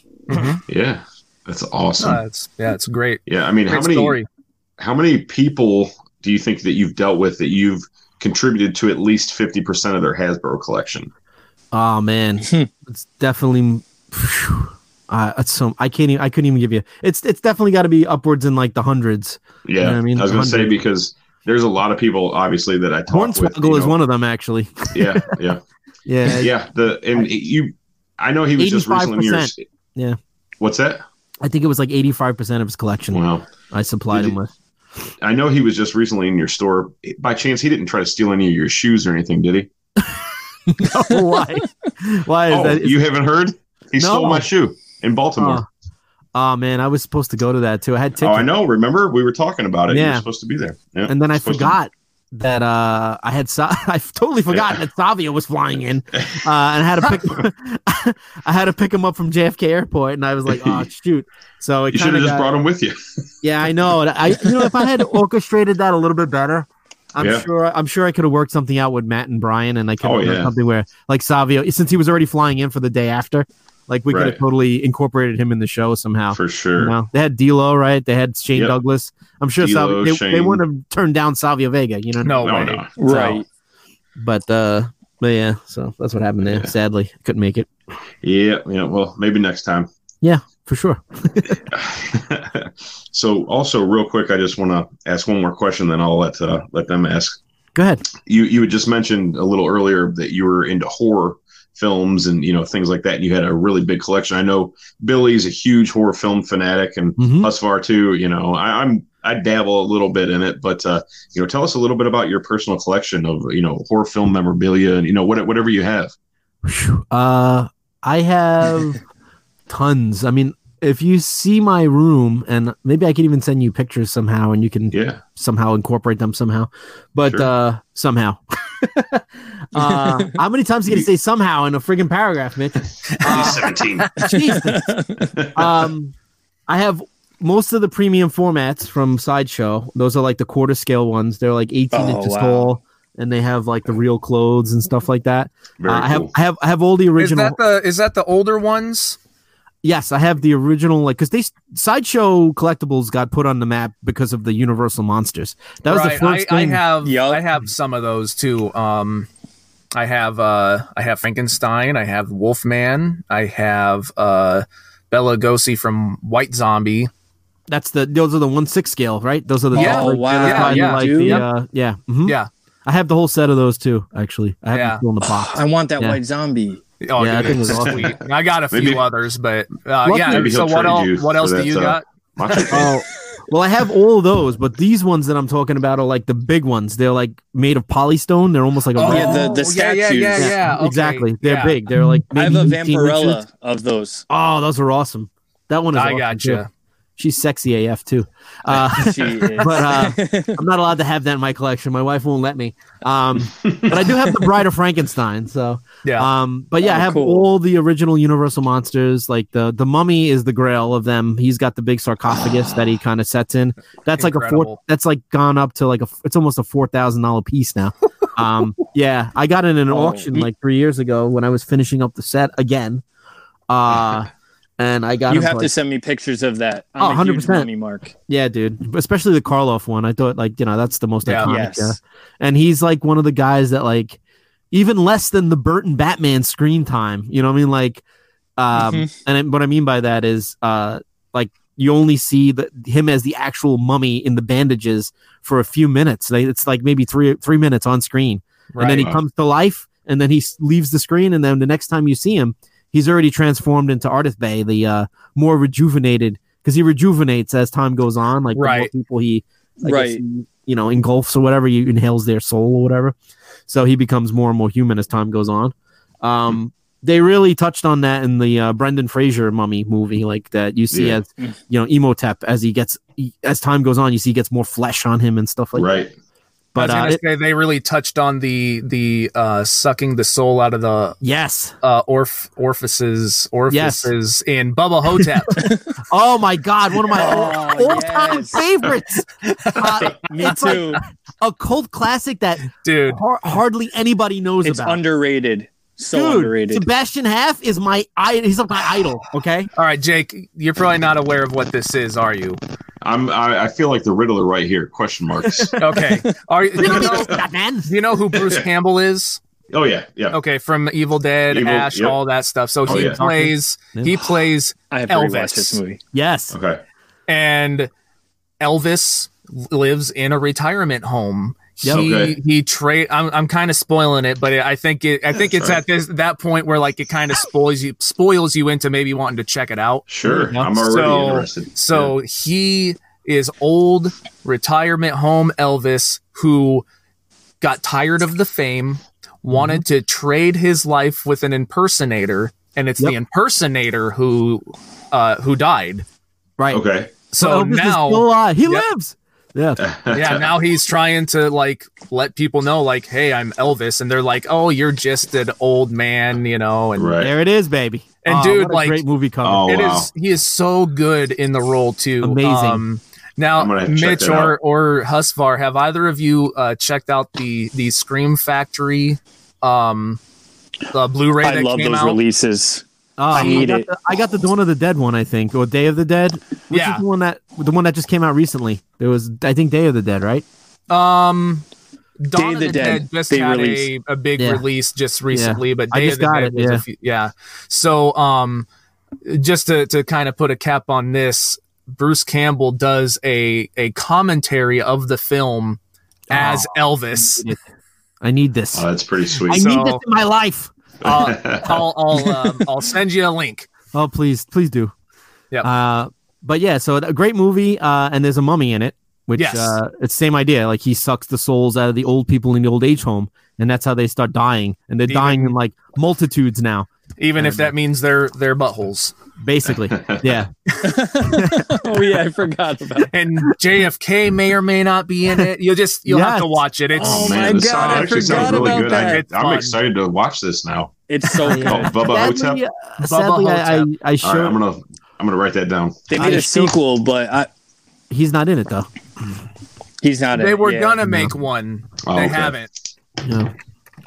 yeah, that's awesome. Uh, it's, yeah, it's great. yeah, I mean, Great how many story. how many people do you think that you've dealt with that you've contributed to at least fifty percent of their Hasbro collection? Oh man, it's definitely. phew, Uh, it's so I can't. Even, I couldn't even give you. It's it's definitely got to be upwards in like the hundreds. Yeah, Yeah, I mean, I was going to say because there's a lot of people, obviously, that I talk with. Hornswoggle you is know. one of them, actually. Yeah, yeah, Yeah, yeah. The and you, I know he was just recently in your. 85%. Yeah. What's that? I think it was like eighty five percent of his collection. Wow. I supplied Did him you- with. I know he was just recently in your store. By chance, he didn't try to steal any of your shoes or anything, did he? Oh, why? Why is oh, that? is- you haven't heard? He stole my shoe in Baltimore. oh. Oh, man, I was supposed to go to that too. I had tickets. oh, I know. Remember, we were talking about it. You were Yeah. supposed to be there. Yeah. and then I to- forgot that uh I had Sa- I totally forgot that Savio was flying in, uh, and I had to pick I had to pick him up from JFK Airport, and I was like, oh shoot. So it You should have just brought him with you. Yeah, I know. I, you know, if I had orchestrated that a little bit better, I'm Yeah. sure. I'm sure I could have worked something out with Matt and Brian, and I could Oh, have done yeah. something where, like Savio, since he was already flying in for the day after, like we could have totally incorporated him in the show somehow. For You sure. know, they had D'Lo, right? They had Shane Yep. Douglas. I'm sure D'Lo, Savio, they, they wouldn't have turned down Savio Vega, you know. No, No, way. no. Right. But uh, but yeah, so that's what happened there. Yeah. Sadly, couldn't make it Yeah, yeah. Well, maybe next time. Yeah, for sure. so, also, real quick, I just want to ask one more question, then I'll let uh, let them ask. Go ahead. You you had just mentioned a little earlier that you were into horror films and you know things like that, and you had a really big collection. I know Billy's a huge horror film fanatic, and Mhm. Husvar too. You know, I, I'm I dabble a little bit in it, but uh, you know, tell us a little bit about your personal collection of you know horror film memorabilia and you know what, whatever you have. Uh, I have tons. I mean, if you see my room, and maybe I can even send you pictures somehow, and you can Yeah, somehow incorporate them somehow. But Sure. uh, somehow. uh, how many times are you gonna say somehow in a friggin' paragraph, Mitch? at least Uh, seventeen. Jesus. um, I have most of the premium formats from Sideshow. Those are like the quarter scale ones. They're like 18 Oh, inches wow. tall, and they have like the real clothes and stuff like that. Very Uh, I have cool. I have I have all the original. Is that the is that the older ones? Yes, I have the original, like, because they sideshow collectibles got put on the map because of the Universal monsters. That was right. the first I, I thing. have Yup. I have some of those too. Um, I have uh I have Frankenstein. I have Wolfman. I have uh Bela Lugosi from White Zombie. That's the those are the one six scale, right? Those are the Yeah. Oh, like, wow. that's Yeah, yeah, like the, uh, yeah, mhm. Yeah. I have the whole set of those too. Actually, I have Yeah. them still in the box. I want that Yeah. white zombie. Oh, Yeah, I dude, it's was awesome. sweet. I got a few Maybe- others, but uh, yeah. So what else? What else do you uh, got? Macho Man. Oh, well, I have all of those, but these ones that I'm talking about are like the big ones. They're like made of polystone. They're almost like a Oh, yeah, the- the yeah, yeah, yeah, statues. yeah. okay, exactly. They're yeah. big. They're like I have maybe a Vampirella of those. Oh, those are awesome. That one is. I awesome, got too. you. She's sexy AF too. Uh, She is. but uh, I'm not allowed to have that in my collection. My wife won't let me. Um, but I do have the Bride of Frankenstein. So, Yeah. um, but yeah, I Oh, have cool. all the original Universal monsters. Like the the Mummy is the Grail of them. He's got the big sarcophagus that he kind of sets in. That's like a four. That's like gone up to like a. It's almost a four thousand dollar piece now. um, yeah, I got it in an Oh. auction like three years ago when I was finishing up the set again. Uh, and I got you have for, to like, send me pictures of that. Oh, I'm a huge 100%. mark. yeah, dude. Especially the Karloff one. I thought like, you know, that's the most Yeah. iconic. Yes. yeah. And he's like one of the guys that like even less than the Burton Batman screen time. You know what I mean? Like um Mhm. and I- what I mean by that is uh like you only see the, him as the actual mummy in the bandages for a few minutes. They, it's like maybe three three minutes on screen, and then he comes to life, and then he leaves the screen, and then the next time you see him, he's already transformed into Ardath Bey, the uh, more rejuvenated, because he rejuvenates as time goes on. Like the more Right. people he I guess, Right. he you know engulfs or whatever, he inhales their soul or whatever. So he becomes more and more human as time goes on. Um, they really touched on that in the uh, Brendan Fraser mummy movie, like that you see Yeah. as you know Imhotep as he gets as time goes on, you see he gets more flesh on him and stuff like that. Right. But I uh, was it- gonna say they really touched on the the uh, sucking the soul out of the yes, uh, orf orifices orifices in Bubba Ho-Tep. oh my god, one of my Oh, all time yes. favorites. Uh, Me it's like too. a cult classic that Dude, har- hardly anybody knows It's about. underrated. So Dude, underrated. Sebastian Haff is my I he's my idol. Okay, all right, Jake, you're probably not aware of what this is, are you? I'm. I, I feel like the Riddler right here. Question marks. Okay, are you, you know? Batman. Do you know who Bruce Campbell is? oh yeah, yeah. Okay, from Evil Dead, Evil- Ash, yep. all that stuff. So Oh, he yeah. plays he plays I have Elvis. this movie. Yes, Okay. and Elvis lives in a retirement home. Yep. He Okay. he trade. I'm I'm kind of spoiling it, but I think it. I think it's right. at this that point where like it kind of spoils you spoils you into maybe wanting to check it out. Sure. Yeah. I'm already So- interested. So he is old retirement home Elvis who got tired of the fame, wanted to trade his life with an impersonator, and it's the impersonator who uh who died. right. Okay. So Elvis is now still alive. he Yep. lives. Yeah, yeah, now he's trying to like let people know, like, hey, I'm Elvis, and they're like, oh, you're just an old man, you know, and Right. there it is, baby. And Oh, dude, like- great movie cover. Oh, it is wow. he is so good in the role too. Amazing. Um, now, I'm gonna check Mitch or out. or Husvar, have either of you uh, checked out the the Scream Factory um the Blu-ray I that love came those out? releases. Uh, I need got. The, I got the Dawn of the Dead one, I think, or Day of the Dead. Which Yeah. is the one that the one that just came out recently. There was, I think, Day of the Dead, right? Um, Dawn Day of the, Dead, just had a, a big Yeah. release just recently, but I Day just of the got Dead it, was yeah. a few, yeah. So, um, just to to kind of put a cap on this, Bruce Campbell does a a commentary of the film as Elvis. I need this. Oh, that's pretty I sweet. So- need this in my life. I'll I'll I'll, um, I'll send you a link. Oh, please, please do. Yeah. Uh, but yeah, so a great movie, uh, and there's a mummy in it, which Yes. uh, it's the same idea. Like he sucks the souls out of the old people in the old age home, and that's how they start dying, and they're Even- dying in like multitudes now, Even if that means they're they're buttholes. basically. yeah, oh yeah, I forgot about. It. And JFK may or may not be in it. You'll just you'll have to watch it. It's Oh, man, my this God, sound I actually sounds forgot really about good. I, that. It's I'm fun. excited to watch this now. It's so good. Oh, Bubba sadly, Ho-Tep. uh, sadly, I, I, Ho-Tep. I All sure right, I'm gonna I'm gonna write that down. They made I a still- sequel, but I, he's not in it though. he's not. they in, were yeah. gonna make one. Oh, they okay. haven't. Yeah.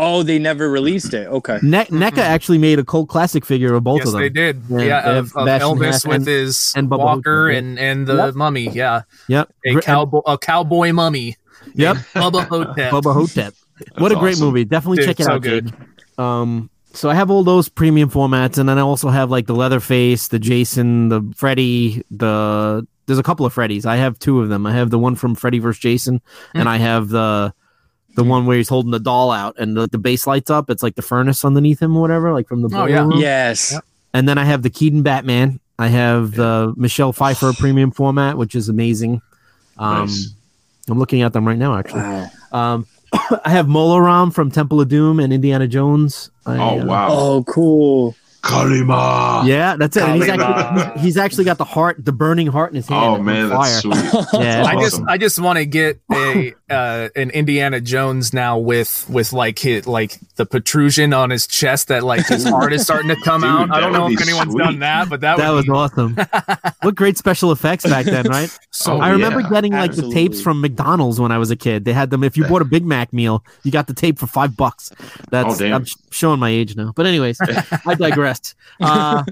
Oh, they never released it. Okay. Ne- NECA actually made a cult classic figure of both yes, of them. they did. Yeah, Yeah, they of, of Elvis with and- his and Bubba Walker Ho-Tep, and and the Yep. mummy. Yeah, Yep. a Gr- cowboy a cowboy mummy. Yep. Bubba Ho-Tep. Bubba Ho-Tep. What a great awesome. movie. Definitely Dude, check it so out, good. Jake. Um, so I have all those premium formats, and then I also have like the Leatherface, the Jason, the Freddy, the there's a couple of Freddys. I have two of them. I have the one from Freddy vs. Jason, Hmm. and I have the the one where he's holding the doll out and the, the base lights up. It's like the furnace underneath him or whatever, like from the Oh, yeah. room. Yes. Yep. And then I have the Keaton Batman. I have the Michelle Pfeiffer premium format, which is amazing. Um, Nice. I'm looking at them right now, actually. Wow. Um, I have Mola Ram from Temple of Doom and Indiana Jones. I, Oh uh, wow. Oh, cool. Kali Ma. Yeah, that's it. He's actually, he's actually got the heart, the burning heart in his hand. Oh on man, that's sweet. Yeah, I just I just want to get a uh, an Indiana Jones now with with like hit like the protrusion on his chest that like his heart is starting to come Dude, out. I don't know if anyone's sweet. done that, but that, That was be awesome. what great special effects back then, right? so. Oh, I remember yeah, getting like the tapes from McDonald's when I was a kid. They had them. If you bought a Big Mac meal, you got the tape for five bucks. That's Oh. I'm sh- showing my age now. But anyways, I digressed. Uh,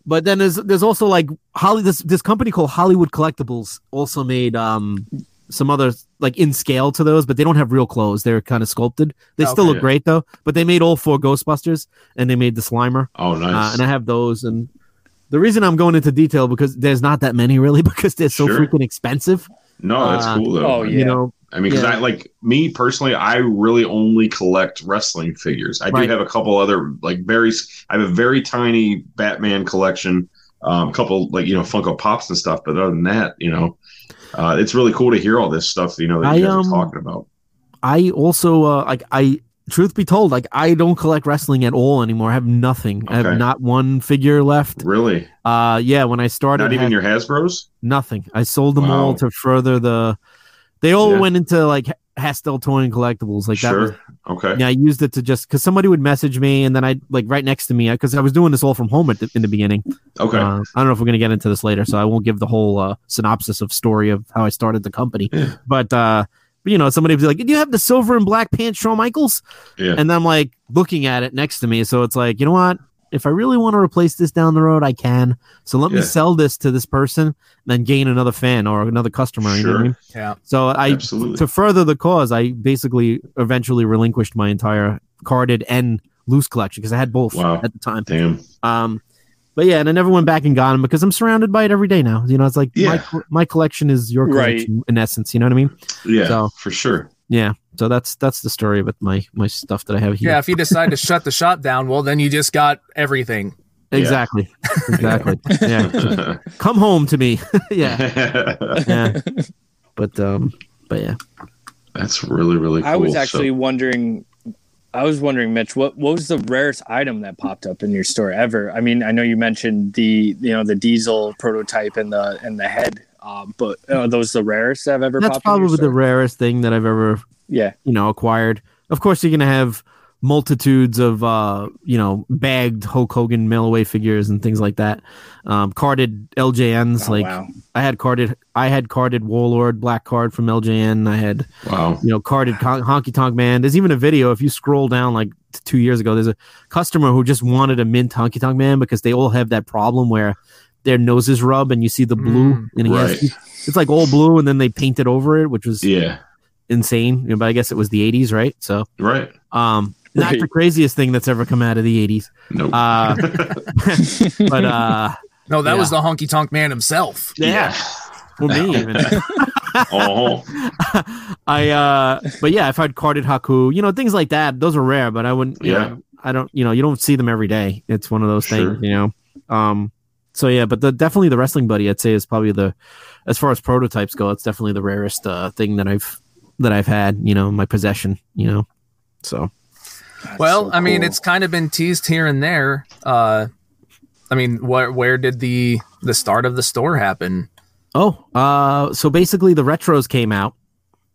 but then there's there's also like Holly. This this company called Hollywood Collectibles also made um some other like in scale to those, but they don't have real clothes. They're kind of sculpted. They still Okay. look great though. But they made all four Ghostbusters and they made the Slimer. Oh Uh, nice. and I have those. And the reason I'm going into detail because there's not that many really because they're so Sure. freaking expensive. no, that's uh, cool though. oh, You Yeah. know, I mean, because Yeah. I like me personally, I really only collect wrestling figures. I Right. do have a couple other like very. I have a very tiny Batman collection, um, a couple like you know Funko Pops and stuff. But other than that, you know, uh, it's really cool to hear all this stuff. You know that I, you guys um, are talking about. I also uh, like I truth be told, like I don't collect wrestling at all anymore. I have nothing. I have not one figure left. Really, Uh yeah, when I started not even your Hasbro's. nothing. I sold them all to further the they all Yeah. went into like Hustle Toy and Collectibles. Like that was sure. Okay. yeah, I used it to just because somebody would message me and then I like right next to me because I was doing this all from home at the, in the beginning. Okay. Uh, I don't know if we're gonna get into this later, so I won't give the whole uh, synopsis of story of how I started the company. Yeah. But uh, you know, somebody would be like, "Do you have the silver and black pants, Shawn Michaels?" Yeah. And I'm like looking at it next to me, so it's like, you know what? If I really want to replace this down the road, I can. So let me sell this to this person, and then gain another fan or another customer. You know what I Sure. mean? Yeah. So I Absolutely. to further the cause, I basically eventually relinquished my entire carded and loose collection because I had both Wow. at the time. Damn. Um, but yeah, and I never went back and got them because I'm surrounded by it every day now. You know, it's like Yeah. my my collection is your Right. collection in essence. You know what I mean? Yeah, So- for sure. Yeah. So that's that's the story with my my stuff that I have here. Yeah, if you decide to shut the shop down, well, then you just got everything. Exactly. Exactly. yeah. Come home to me. yeah. Yeah. But um. But yeah. That's really really cool. I was So- actually wondering. I was wondering, Mitch, what what was the rarest item that popped up in your store ever? I mean, I know you mentioned the you know the diesel prototype and the and the head, um, but are those the rarest I've ever That's popped? in your probably the rarest thing that I've ever yeah. you know acquired. Of course, you're gonna have multitudes of uh you know bagged Hulk Hogan mail away figures and things like that. Um, carded LJNs Oh, like wow. I had carded I had carded Warlord black card from LJN. I had wow. you know carded Con- Honky Tonk Man. There's even a video if you scroll down like two years ago. There's a customer who just wanted a mint Honky Tonk Man because they all have that problem where their noses rub and you see the blue Mm, and right. has, it's like all blue and then they painted over it, which was Yeah. insane. You know, but I guess it was the 80s, right? So Right. um, not Right. the craziest thing that's ever come out of the 80s. Nope. Uh, but uh, No, that Yeah. was the honky tonk man himself. yeah, for me even. Oh. I uh, but yeah, if I'd carded Haku, you know, things like that, those are rare. But I wouldn't. Yeah. know, I don't. You know, you don't see them every day. It's one of those Sure. things. You know. Um. So yeah, but the definitely the wrestling buddy, I'd say, is probably the as far as prototypes go, it's definitely the rarest uh, thing that I've that I've had. You know, in my possession. You know. So Well, so I mean, it's kind of been teased here and there. Uh, I mean, where where did the the start of the store happen? Oh, uh, so basically the retros came out,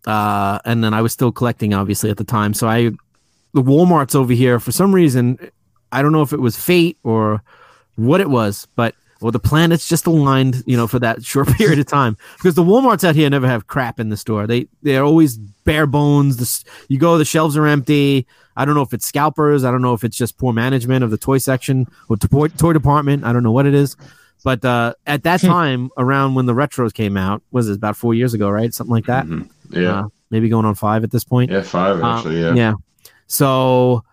uh, and then I was still collecting, obviously at the time. So I, the WalMarts over here, for some reason, I don't know if it was fate or what it was, but or the planets just aligned, you know, for that short period of time. Because the WalMarts out here never have crap in the store. They they're always bare bones. This you go, the shelves are empty. I don't know if it's scalpers. I don't know if it's just poor management of the toy section or toy, toy department. I don't know what it is. But uh, at that time, around when the retros came out, was it about four years ago, right? Something like that. Mhm. Yeah. Uh, maybe going on five at this point. yeah. Five Uh, yeah. yeah. So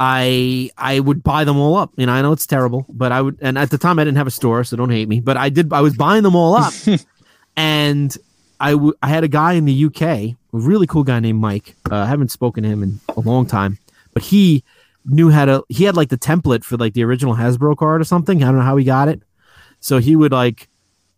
I I would buy them all up. You know, I know it's terrible, but I would. And at the time, I didn't have a store, so don't hate me. But I did. I was buying them all up, and I w- I had a guy in the UK, a really cool guy named Mike. Uh, I haven't spoken to him in a long time, but he knew how to. He had like the template for like the original Hasbro card or something. I don't know how he got it. So he would like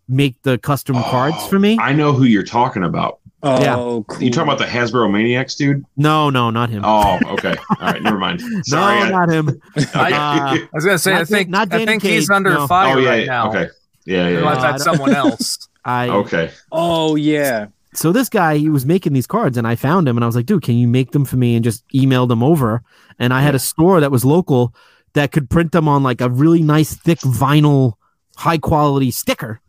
make the custom cards Oh, for me. I know who you're talking about. Oh, yeah. cool. You talking about the Hasbro Maniacs, dude? No, no, not him. Oh, okay. All right, never mind. Sorry. no, I- not him. okay. Uh, I was gonna say, Not I think Dan- not I Danny think he's under no. fire oh yeah. right yeah, now. Okay. Yeah. Yeah. Unless yeah. that's someone else. I Okay. Oh yeah. so this guy he was making these cards and I found him and I was like, dude, can you make them for me and just email them over? And I had a store that was local that could print them on like a really nice thick vinyl, high quality sticker.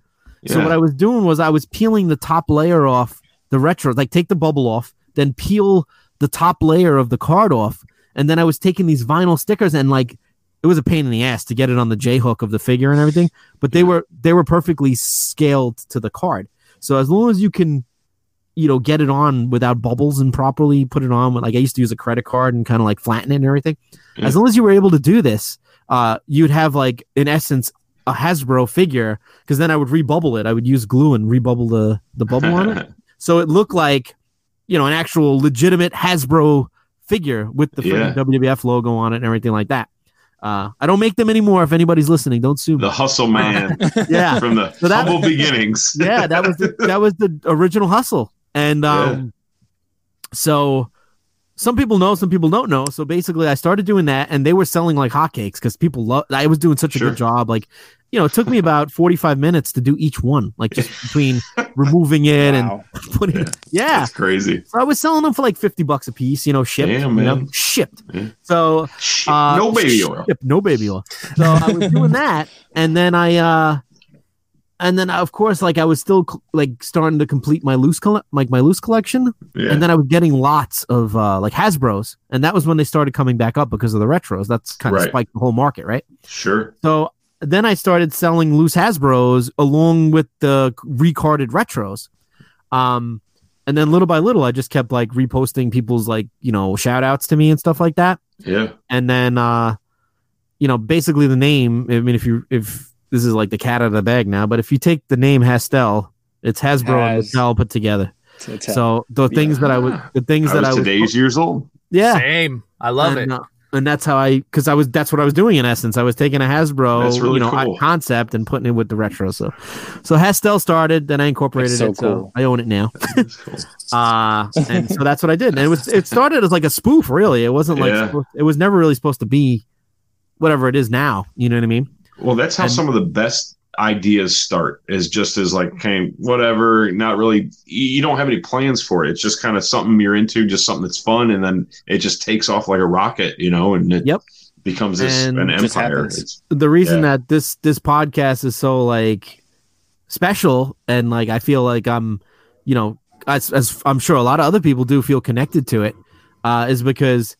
So what I was doing was I was peeling the top layer off the retro, like take the bubble off, then peel the top layer of the card off, and then I was taking these vinyl stickers and like it was a pain in the ass to get it on the J hook of the figure and everything, but they were they were perfectly scaled to the card. So as long as you can, you know, get it on without bubbles and properly put it on, like I used to use a credit card and kind of like flatten it and everything. Yeah. As long as you were able to do this, uh, you'd have like in essence a Hasbro figure because then I would rebubble it. I would use glue and rebubble the the bubble on it, so it looked like you know an actual legitimate Hasbro figure with the Yeah. WWF logo on it and everything like that. Uh, I don't make them anymore. If anybody's listening, don't sue me. The hustle man yeah, from the So that- humble beginnings. yeah, that was the, that was the original hustle. And um, so some people know, some people don't know. So basically, I started doing that, and they were selling like hotcakes because people love. I was doing such a Sure. good job. Like, you know, it took me about forty five minutes to do each one, like just between removing it Wow. and putting. Yeah. That's crazy. So I was selling them for like fifty bucks a piece. You know, shipped. Damn, you know, shipped. Yeah. So uh, no baby oil. Yep, no baby oil. So I was doing that, and then I, uh and then of course, like I was still like starting to complete my loose, colle- like my loose collection, Yeah. and then I was getting lots of uh like Hasbro's, and that was when they started coming back up because of the retros. That's kind of Right. spiked the whole market, right? sure. So then I started selling loose Hasbro's along with the recarded retros. Um, and then little by little, I just kept like reposting people's like you know shout outs to me and stuff like that Yeah. and then uh you know basically the name i mean if you if this is like the cat out of the bag now but if you take the name hustle it's hasbro and Has- Mattel put together To tell. so the things that i would the things I that was i would today's years old. yeah Same. I love and, it. uh, and that's how i because i was that's what i was doing in essence i was taking a hasbro really you know cool. concept and putting it with the retro so so hustle started then i incorporated so it so i own it now That's cool. uh and so that's what i did and it was it started as like a spoof really it wasn't like Yeah. it was never really supposed to be whatever it is now you know what i mean Well, that's how And- some of the best ideas start is just as like of whatever, not really, you you don't have any plans for it. It's just kind of something you're into, just something that's fun. And then it just takes off like a rocket, you know, and it Yep. becomes this, And an empire. The reason Yeah. that this this podcast is so like special and like I feel like I'm, you know, as, as I'm sure a lot of other people do feel connected to it, uh, is because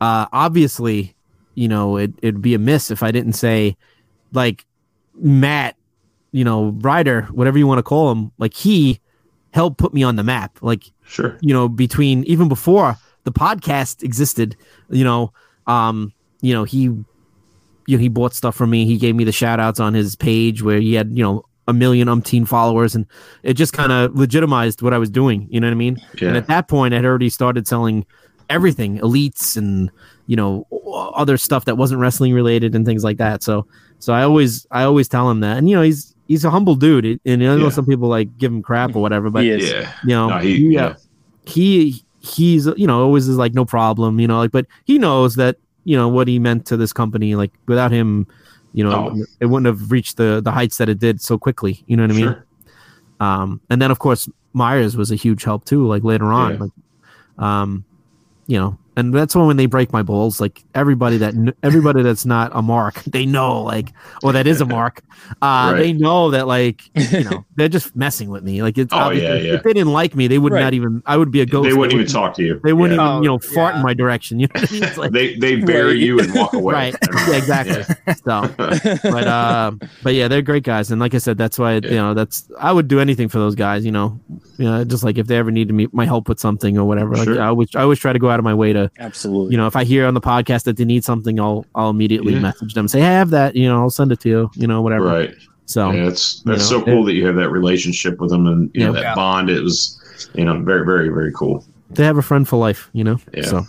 uh, obviously, you know, it it'd be a miss if I didn't say like Matt, you know, Ryder, whatever you want to call him, like he helped put me on the map. Like sure. you know, between even before the podcast existed, you know, um, you know, he you know, he bought stuff from me. He gave me the shout outs on his page where he had, you know, a million umpteen followers and it just kind of legitimized what I was doing. You know what I mean? And at that point I'd already started selling everything, elites and, you know, other stuff that wasn't wrestling related and things like that. So so I always I always tell him that. And you know, he's he's a humble dude. And I know Yeah. some people like give him crap or whatever, but He. Yeah. you know, No, he, he, yeah. uh, he he's you know always is like no problem, you know, like but he knows that you know what he meant to this company. Like without him, you know, Oh. it, wouldn't, it wouldn't have reached the the heights that it did so quickly. You know what I mean? Sure. Um, and then of course Myers was a huge help too. Like later on, Yeah. like, um, you know, and that's when when they break my balls. Like everybody that everybody that's not a mark, they know like, or that is a mark, uh, Right. they know that like you know they're just messing with me. Like it's Oh, yeah, yeah. if they didn't like me, they would Right. not even. I would be a ghost. They wouldn't even wouldn't- talk to you. They wouldn't Yeah. even you know Oh, fart in my direction. You know what I mean? It's like They they bury Right. you and walk away. right, yeah, exactly. So, but uh, but yeah, they're great guys, and like I said, that's why Yeah. you know that's I would do anything for those guys. You know, you know, just like if they ever needed me my help with something or whatever. Like I always I always try to go out of my way to Absolutely. you know if I hear on the podcast that they need something, I'll I'll immediately Yeah. message them, say, hey, I have that, you know, I'll send it to you, you know, whatever. right. So Yeah, it's that's you know, so cool that you have that relationship with them and you know that Yeah. bond. It was you know very very very cool. they have a friend for life, you know. Yeah. So.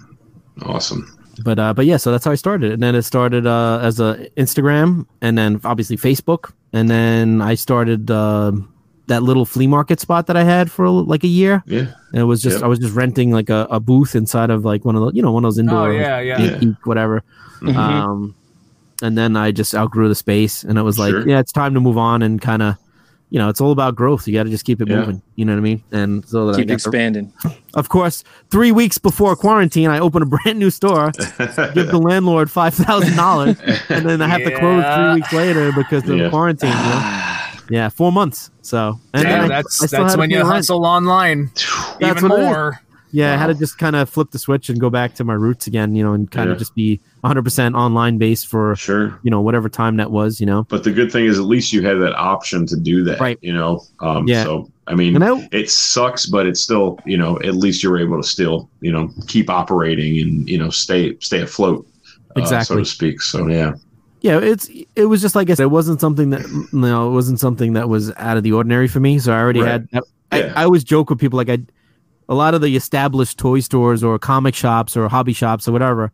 Awesome. but uh but yeah so that's how i started and then it started uh as a instagram and then obviously facebook and then i started uh, that little flea market spot that i had for like a year Yeah. and it was just Yep. i was just renting like a, a booth inside of like one of the you know one of those indoor Oh yeah, yeah. geek- geek, whatever Mhm. um and then i just outgrew the space and it was like Sure. yeah it's time to move on and kind of you know it's all about growth you got to just keep it Yeah. moving you know what i mean and so that I Keep got the- expanding. of course three weeks before quarantine i opened a brand new store give the landlord five thousand dollars, and then I have to close three weeks later because of Yeah. quarantine. You know? Yeah, four months. So and Yeah, then I- that's I that's when pay you rent. hustle online That's even what it is. more. Yeah, I had to just kind of flip the switch and go back to my roots again. You know, and kind Yeah. of just be 100 percent online based for sure. you know whatever time that was. You know, But the good thing is, at least you had that option to do that. Right. You know. Um, Yeah. So I mean, and I, it sucks, but it's still you know at least you're able to still you know keep operating and you know stay stay afloat. uh, so Exactly. to speak. So yeah. Yeah, it's it was just like I said, it wasn't something that you know, it wasn't something that was out of the ordinary for me. So I already Right. had. I, Yeah. I always joke with people like I, a lot of the established toy stores or comic shops or hobby shops or whatever,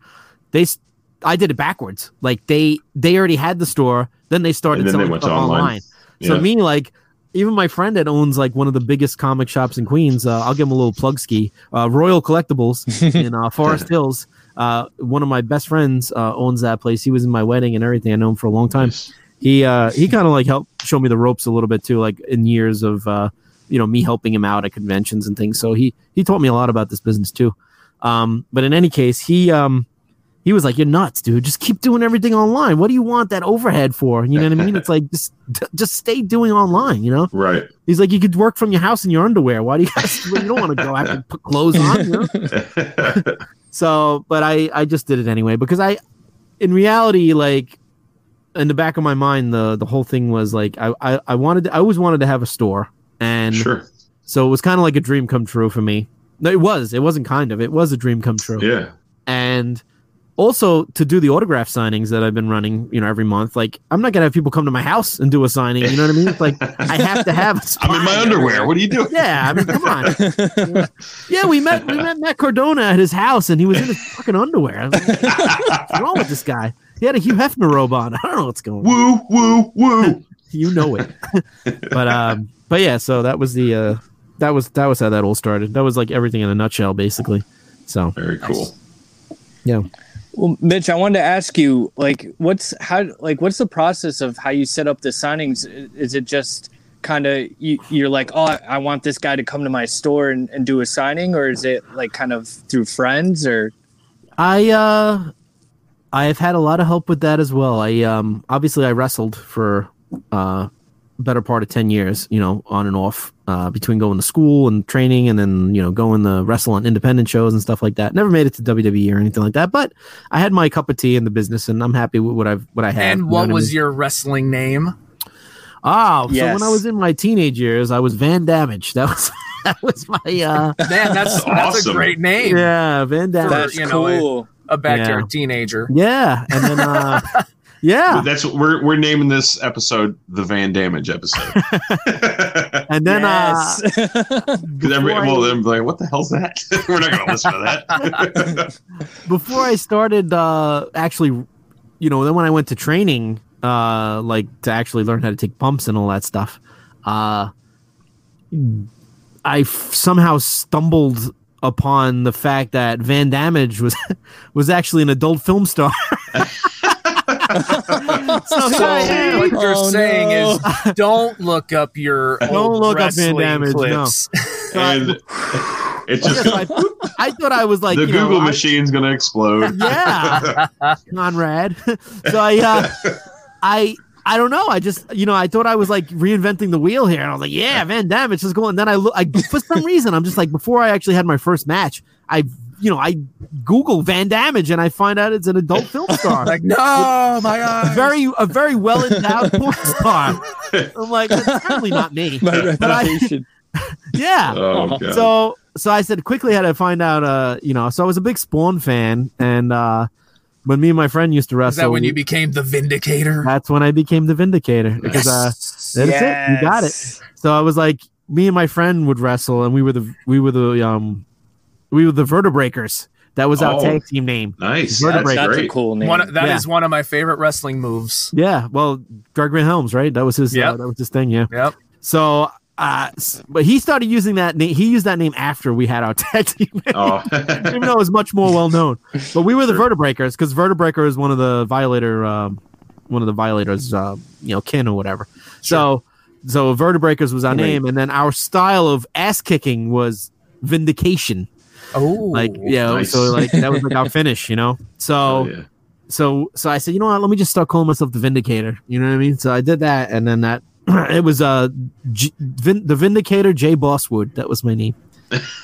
they, s- I did it backwards. Like they they already had the store, then they started then they selling went stuff online. online. So me, like, even my friend that owns like one of the biggest comic shops in Queens, uh, I'll give him a little plug ski. Uh, Royal Collectibles in uh, Forest Hills. Uh, one of my best friends uh, owns that place. He was in my wedding and everything. I know him for a long time. He uh, he kind of like helped show me the ropes a little bit too, like in years of uh, you know me helping him out at conventions and things. So he he taught me a lot about this business too. Um, but in any case, he um, he was like, "You're nuts, dude. Just keep doing everything online. What do you want that overhead for? You know what I mean? It's like just just stay doing online. You know." Right. He's like, "You could work from your house in your underwear. Why do you? Guys, you don't want to go have to put clothes on." You know? So, but I I just did it anyway because I, in reality, like in the back of my mind, the the whole thing was like I I, I wanted I always wanted to have a store, and sure. so it was kind of like a dream come true for me. No, it was. It wasn't kind of. It was a dream come true. Yeah. And also to do the autograph signings that I've been running, you know, every month. Like I'm not gonna have people come to my house and do a signing. You know what I mean? It's like I have to have. I'm in my underwear. What are you doing? Yeah, I mean, come on. Yeah, we met we met Matt Cardona at his house, and he was in his fucking underwear. Like, What's wrong with this guy? He had a Hugh Hefner robe on. I don't know what's going on. Woo, woo, woo. You know it. but um, but yeah. So that was the uh, that was that was how that all started. That was like everything in a nutshell, basically. So Very cool. yeah. Well, Mitch, I wanted to ask you, like, what's how, like, what's the process of how you set up the signings? Is it just kind of you, you're like, oh, I- want this guy to come to my store and, and do a signing, or is it like kind of through friends or? I uh I've had a lot of help with that as well. I um obviously I wrestled for uh better part of 10 years, you know, on and off uh between going to school and training and then, you know, going to wrestle on independent shows and stuff like that. Never made it to WWE or anything like that, but I had my cup of tea in the business and I'm happy with what I've what I had. And you know what I was mean? your wrestling name? Oh, so when I was in my teenage years, I was Van Damage. That was that was my uh Man, that's that's a great name. yeah, Van Damage. For- That's you know, it- cool. A backyard Yeah. teenager. Yeah, and then uh yeah, That's what we're we're naming this episode the Van Damage episode. And then uh yes. Because every Before I- well, then like, what the hell's that? we're not gonna listen to that. before I started uh actually you know then when I went to training uh like to actually learn how to take pumps and all that stuff uh I f- somehow stumbled upon the fact that Van Damage was was actually an adult film star. So So what you're Oh, saying no. is, don't look up your Don't old look up Van wrestling Damage, no. clips. and it's just Yes, I, I thought I was like the you know, Google I- machine's gonna explode. yeah conrad so i uh i i don't know i just you know i thought i was like reinventing the wheel here and i was like yeah van damage is going and then i look i for some reason i'm just like before i actually had my first match i you know i google van damage and i find out it's an adult film star. Like, no, my God. very a very well endowed porn star. I'm like that's certainly not me. My But I- reputation. yeah. Oh so so I said quickly had to find out uh you know so I was a big Spawn fan and uh when me and my friend used to wrestle Is that when you became the Vindicator? that's when I became the Vindicator because uh that's it you got it. So I was like me and my friend would wrestle and we were the we were the um we were the Vertebreakers that was our Oh. tag team name nice. Vertebrae. That's That's a cool name. One, that is Yeah. one of my favorite wrestling moves. yeah well Gregory Helms right that was his uh, that was his thing yeah Yep. so uh but he started using that name he used that name after we had our tag team name. Oh. even though it was much more well known. But we were the Sure. Vertebreakers because Vertebreaker is one of the violator, um, one of the violators, uh, you know, kin or whatever. So, so Vertebreakers was our Right. name, and then our style of ass kicking was Vindication. Oh, Like, yeah, nice. so like that was like our finish, you know. So, Oh, yeah. so, so I said, you know what? Let me just start calling myself the Vindicator. You know what I mean? So I did that, and then that it was uh G- Vin- the Vindicator J Bosswood. That was my name.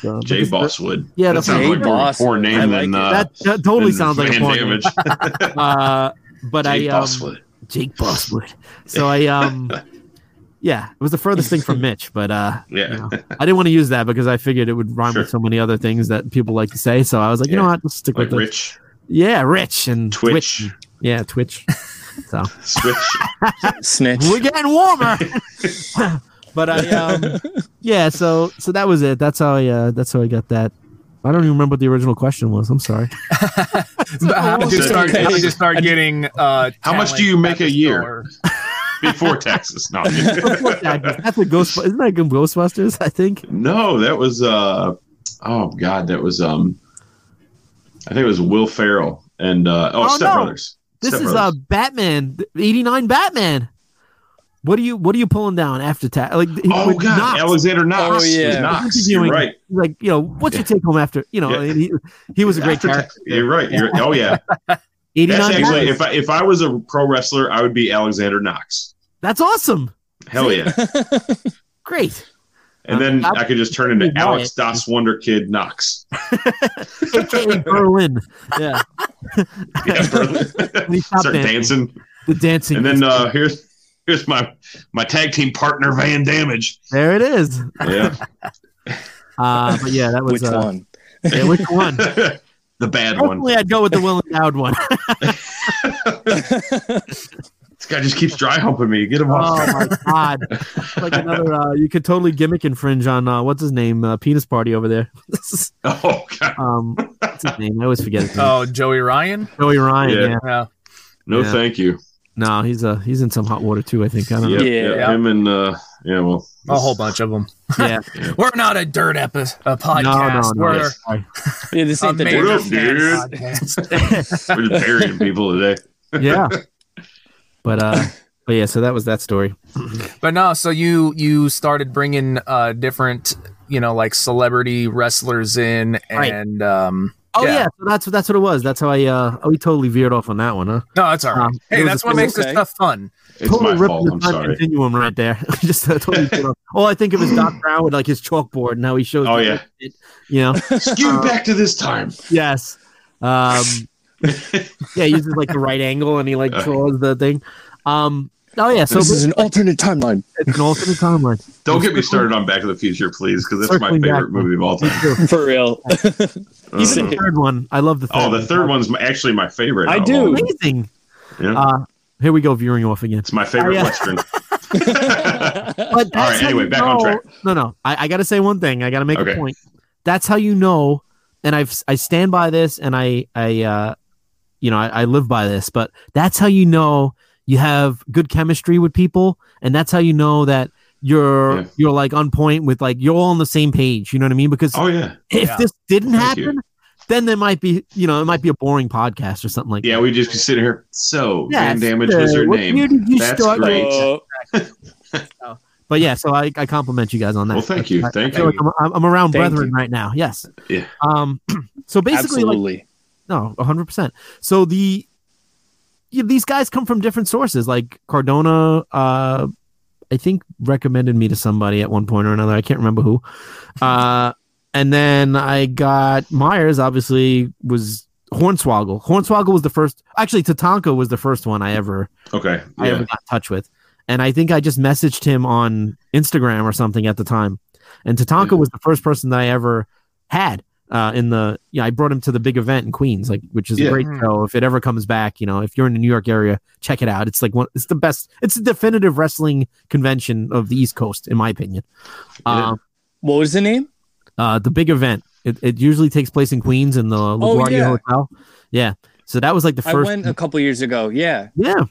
So, Jay because Bosswood. Yeah, that that's sounds like more a Bosswood. poor name like than uh, That, that totally than sounds like a Van porn name. Damage. Uh, but Jay I um, Bosswood. Jake Bosswood. So I um yeah, it was the furthest thing from Mitch, but uh Yeah. you know, I didn't want to use that because I figured it would rhyme Sure. with so many other things that people like to say. So I was like, you know what, let's stick Like with it. Rich. Yeah, Rich and Twitch. Twitch. Yeah, Twitch. So Switch. Snitch. we're getting warmer. but I um yeah, so so that was it. That's how I uh that's how I got that I don't even remember what the original question was. I'm sorry. But how did you start? How did you start getting? Uh, How much do you make a at the year? store? Before Texas. No. That's a ghost. Isn't that Ghostbusters? I think. no, that was uh oh god, that was um I think it was Will Ferrell and uh oh, Oh, Step no. Brothers. This Step is uh Batman, '89 Batman. What are you What are you pulling down after ta- like? he- Oh god, Knox. Alexander Knox. Oh, yeah. Knox. You're right. Like you know, what's your take home after? You know, Yeah. he, he was a great After character. Te- You're right. You're, oh yeah. '89. That's actually Batman. if I if I was a pro wrestler, I would be Alexander Knox. That's awesome. Hell yeah. Great. And then Um, I could just turn into Wyatt. Alex Das Wonder Kid Knox. AKA Berlin. Yeah. Yeah, Berlin. Start dancing. dancing. The dancing. And then uh here's here's my my tag team partner Van Damage. there it is. Yeah. Uh, but yeah, that was Which uh, one? Yeah, which one? The bad one. Hopefully, I'd go with the Will and Dowd one. This guy just keeps dry humping me. Get him off. Oh off. my god! like another, uh, you could totally gimmick infringe on uh, what's his name, uh, penis party over there. Oh god. um, what's his name? I always forget his name. Oh, Joey Ryan. Joey Ryan. Yeah. Yeah. Yeah. No, Yeah. thank you. No, he's uh he's in some hot water too. I think. I don't Yeah, know. Yeah. yeah, Him and uh, yeah, well, A whole bunch of them. Yeah. We're not a dirt epi- a No, podcast. no, no. We're Sorry. Yeah, this a ain't the major What up, podcast. We're just burying people today. yeah. But uh, but yeah. So that was that story. But no, so you you started bringing uh different, you know, like celebrity wrestlers in, Right. and um, Oh Yeah. yeah, so that's that's what it was. That's how I uh oh, we totally veered off on that one, huh? no, that's all right. Um, hey, that's a- what makes this stuff fun. It's totally my ripping fault. the I'm time sorry. continuum right there. just uh, totally veered off. All I think of is Doc Brown with like his chalkboard and how he shows. Oh, yeah. shit, you know. Skew Uh, back to this time. Yes. Um, yeah, he uses like the right angle and he like draws the thing. Um, oh yeah, so this is an alternate timeline. it's an alternate timeline. Don't get me started on Back to the Future, please, because it's my favorite movie of all time. For real. Even Uh, the third one, I love the third. oh, the one. third one's my, actually my favorite. I do. all of them. amazing. Yeah. Uh, here we go, veering off again. It's my favorite I, uh, western. But that's right, anyway, you back on track. No, no, I, I got to say one thing. I got to make Okay. a point. That's how you know, and I've I stand by this, and I I uh, you know I, I live by this. But that's how you know you have good chemistry with people, and that's how you know that you're Yeah. you're like on point with like you're all on the same page. You know what I mean? Because oh yeah, if Yeah. this didn't Thank you. Happen, then there might be you know it might be a boring podcast or something like yeah. that. We just sit here. So Yeah, Van Damage uh, was her name. you That's start? great. Oh, But yeah, so I, I compliment you guys on that. Well, thank you, I- I thank feel you. like I'm, I'm around Thank brethren you. right now. Yes. Yeah. Um. So basically, like absolutely. no, 100. percent So the yeah, these guys come from different sources. Like Cardona, uh, I think recommended me to somebody at one point or another. I can't remember who. Uh, and then I got Myers. Obviously, was Hornswoggle. Hornswoggle was the first. Actually, Tatanka was the first one I ever Okay. I ever got in touch with. And I think I just messaged him on Instagram or something at the time. And Tatanka Yeah. was the first person that I ever had uh, in the. Yeah, I brought him to the big event in Queens, like which is Yeah. a great show. If it ever comes back, you know, if you're in the New York area, check it out. It's like one. It's the best. It's the definitive wrestling convention of the East Coast, in my opinion. Yeah. Um, What was the name? Uh, the big event. It, it usually takes place in Queens in the LaGuardia Oh, yeah. Hotel. Yeah. So that was like the first. I first. went a couple years ago. Yeah. Yeah.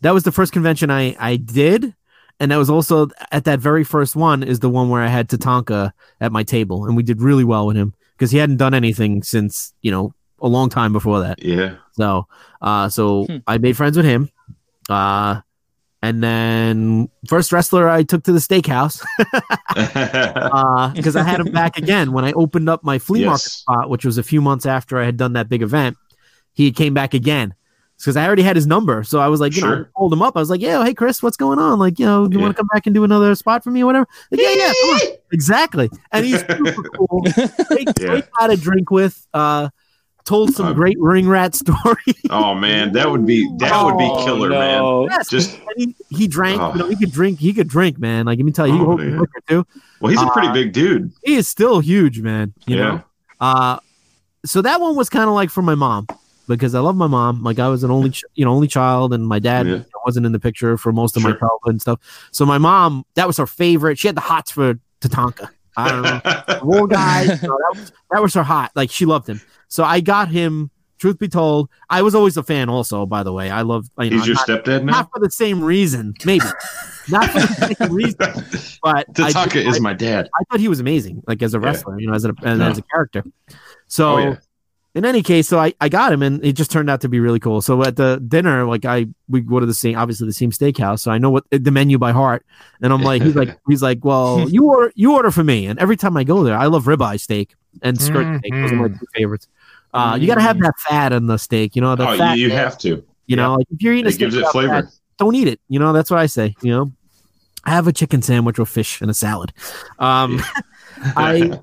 That was the first convention I I did. And that was also at that very first one is the one where I had Tatanka at my table and we did really well with him because he hadn't done anything since, you know, a long time before that. Yeah. So uh so Hmm. I made friends with him. Uh and then first wrestler I took to the steakhouse uh because I had him back again when I opened up my flea market spot, which was a few months after I had done that big event. He came back again because I already had his number. So I was like, you know, I Sure. called him up. I was like, yeah, hey Chris, what's going on? Like, you know, you Yeah. want to come back and do another spot for me or whatever? Like, yeah, yeah, come on. exactly. And he's super cool. Great, Yeah. guy to drink with. Uh, told some great ring rat story. oh man, that would be that would be Oh, killer, man. yes, Just he, he drank. Oh. You know, he could drink. He could drink, man. Like, let me tell you, he Oh, could hold man. liquor too. well, he's a pretty Uh, big dude. He is still huge, man. You Yeah. know. Uh, so that one was kind of like for my mom because I love my mom. Like I was an only, ch- you know, only child, and my dad Yeah. wasn't in the picture for most of my childhood and stuff. So my mom, that was her favorite. She had the hots for Tatanka. I don't know. War guy. you know, that, was, that was her hot. Like she loved him. So I got him. Truth be told, I was always a fan. Also, by the way, I love. You know, He's your not, stepdad now. not for the same reason, maybe. not for the same reason, but Tatanka did- is I- my dad. I thought he was amazing, like as a Yeah. wrestler, you know, as a as, No. as a character. So, Oh, yeah. in any case, so I, I got him, and it just turned out to be really cool. So at the dinner, like I we go to the same, obviously the same steakhouse, so I know what the menu by heart. And I'm like, he's like, he's like, well, you order you order for me, and every time I go there, I love ribeye steak and skirt steak. Those are my Mhm. two favorites. Uh, you got to have that fat in the steak, you know. The Oh, fat, you, you have to. you know, like if you're eating a It steak gives it flavor. fat, don't eat it. You know, that's what I say. You know, I have a chicken sandwich with fish and a salad. Um, I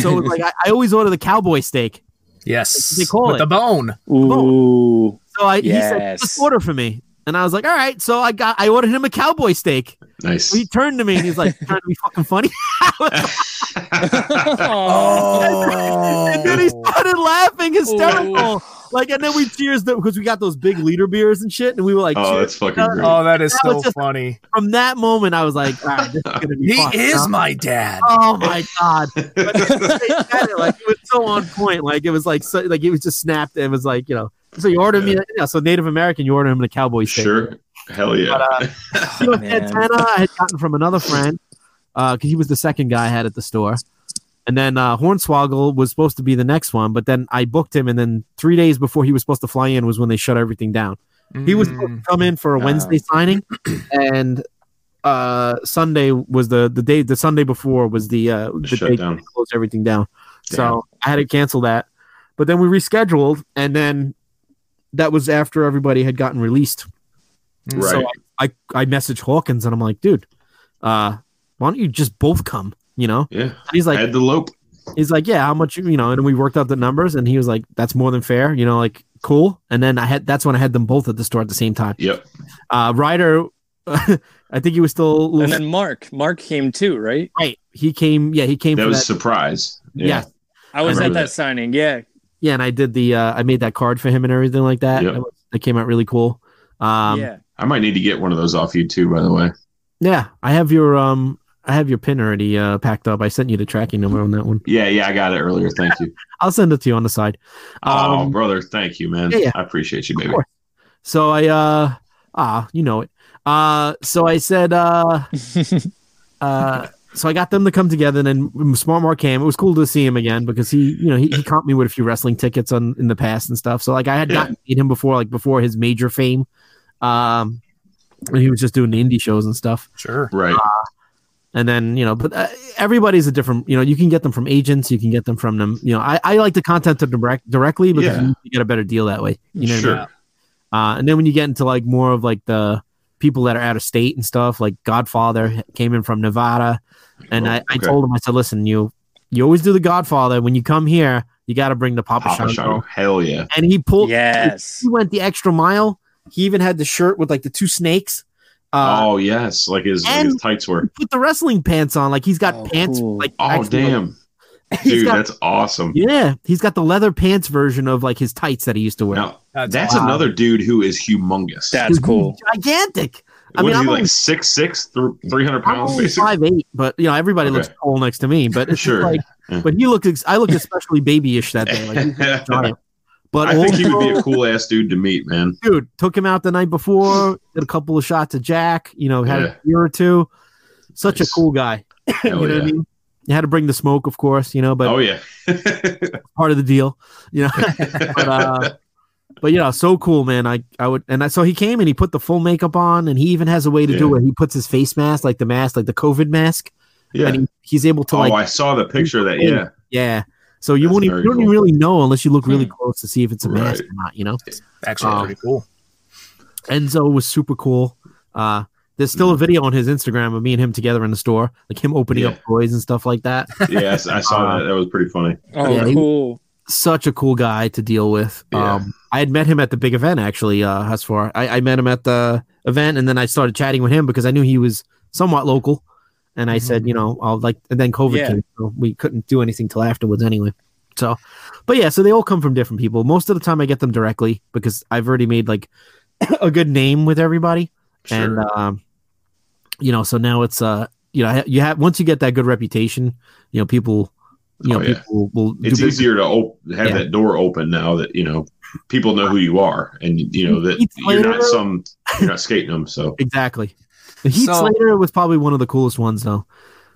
so like I, I always order the cowboy steak. Yes. They call With it. the bone. Ooh. So I he said just order for me, and I was like, all right. So I got I ordered him a cowboy steak. Nice. He turned to me and he's like, trying to be fucking funny. and then he oh. started laughing hysterical. Oh. Like, and then we cheers because we got those big leader beers and shit, and we were like, oh, cheers. that's fucking great. Oh, that is That so just- funny. from that moment, I was like, all right, this is gonna be He fun, is huh? my dad. Oh my god! But it, like it was so on point. Like it was like so, like it was just snapped. And It was like you know. So you order me, yeah. So Native American, you order him a cowboy steak. sure. Hell yeah. But, uh, you know, Man. Santana I had gotten from another friend because he was the second guy I had at the store. And then uh, Hornswoggle was supposed to be the next one, but then I booked him, and then three days before he was supposed to fly in was when they shut everything down. He was supposed to come in for a. Wednesday signing, and uh, Sunday was the the day. The Sunday before was the uh, the Shut day down. they closed everything down. Damn. So I had to cancel that. But then we rescheduled, and then that was after everybody had gotten released. Mm. So I, I I messaged Hawkins and I'm like, dude, uh, why don't you just both come? You know? Yeah. And he's like, Had the lope. he's like, yeah, how much? You you know? And we worked out the numbers, and he was like, that's more than fair. You know, like cool. And then I had that's when I had them both at the store at the same time. Yep. Uh, Ryder, I think he was still a little And then Mark. Mark came too, right? right. He came, yeah, he came That for was that. a surprise. yeah. I was I at that, that. signing. Yeah. yeah, and I did the, uh, I made that card for him and everything like that. Yep. That, was- that came out really cool. Um, yeah. I might need to get one of those off you too, by the way. Yeah, I have your um, I have your pin already uh, packed up. I sent you the tracking number on that one. Yeah, yeah, I got it earlier. Thank you. I'll send it to you on the side. oh, Um, brother, thank you, man. yeah, yeah. I appreciate you, Of baby. So I uh ah, you know it. Uh so I said uh uh so I got them to come together and then Smart Mark came. It was cool to see him again because he, you know, he, he caught me with a few wrestling tickets on in the past and stuff. So like I had Yeah. gotten to him before, like before his major fame. Um when he was just doing the indie shows and stuff. Sure. Right. And then, you know, but uh, everybody's a different, you know, you can get them from agents, you can get them from them. You know, I, I like to contact them direct, directly because Yeah. you get a better deal that way. You know what I mean? sure. Uh, and then when you get into like more of like the people that are out of state and stuff, like Godfather came in from Nevada, and Oh, I, I okay. told him, I said, listen, you you always do the Godfather. When you come here, you got to bring the Papa, Papa Shango. Shango. Hell yeah. And he pulled, Yes. he went the extra mile. He even had the shirt with like the two snakes. Uh, oh yes, like his, like his tights were. Put the wrestling pants on, like he's got Oh, pants. cool. Like Oh actually, like- damn, he's dude, got- that's awesome. yeah, he's got the leather pants version of like his tights that he used to wear. Now That's, that's awesome. another dude who is humongous. That's cool. gigantic. I what mean, is I'm he only- like six six, three hundred I'm pounds, only basically? five eight, but you know everybody Okay. looks tall next to me. But Sure. like, Yeah. but he looked. Ex- I looked especially babyish that day. Like, he's a giant. But I think he would be a cool ass dude to meet, man. dude. Took him out the night before. Did a couple of shots of Jack. You know, had Yeah. a beer or two. Such Nice. a cool guy. you know yeah. what I mean? You had to bring the smoke, of course. You know, but oh yeah. part of the deal. You know, but uh, but you know, so cool, man. I I would, and I, so he came and he put the full makeup on, and he even has a way to do Yeah. it. He puts his face mask, like the mask, like the COVID mask, yeah. and he, he's able to oh, like I saw the picture of that. Yeah. Yeah. So you That's won't even, you don't even cool. really know unless you look really close to see if it's a mask or not, you know? actually Oh. pretty cool. Enzo was super cool. Uh, there's still a video on his Instagram of me and him together in the store, like him opening Yeah. up toys and stuff like that. Yes, I saw Uh, that. That was pretty funny. Oh, Yeah, cool. Such a cool guy to deal with. Yeah. Um, I had met him at the big event actually, uh, Husfar. I, I met him at the event and then I started chatting with him because I knew he was somewhat local. And I said, you know, I'll like, and then COVID Yeah. came, so we couldn't do anything till afterwards anyway. So, but yeah, so they all come from different people. Most of the time I get them directly because I've already made like a good name with everybody. Sure. And, um, you know, so now it's, uh, you know you have once you get that good reputation, you know people, you know Oh, yeah. people will. It's business. easier to op- have Yeah. that door open now that you know people know who you are, and you know that Heath you're not some you're not skating them. So Exactly. Heath So- Slater was probably one of the coolest ones though.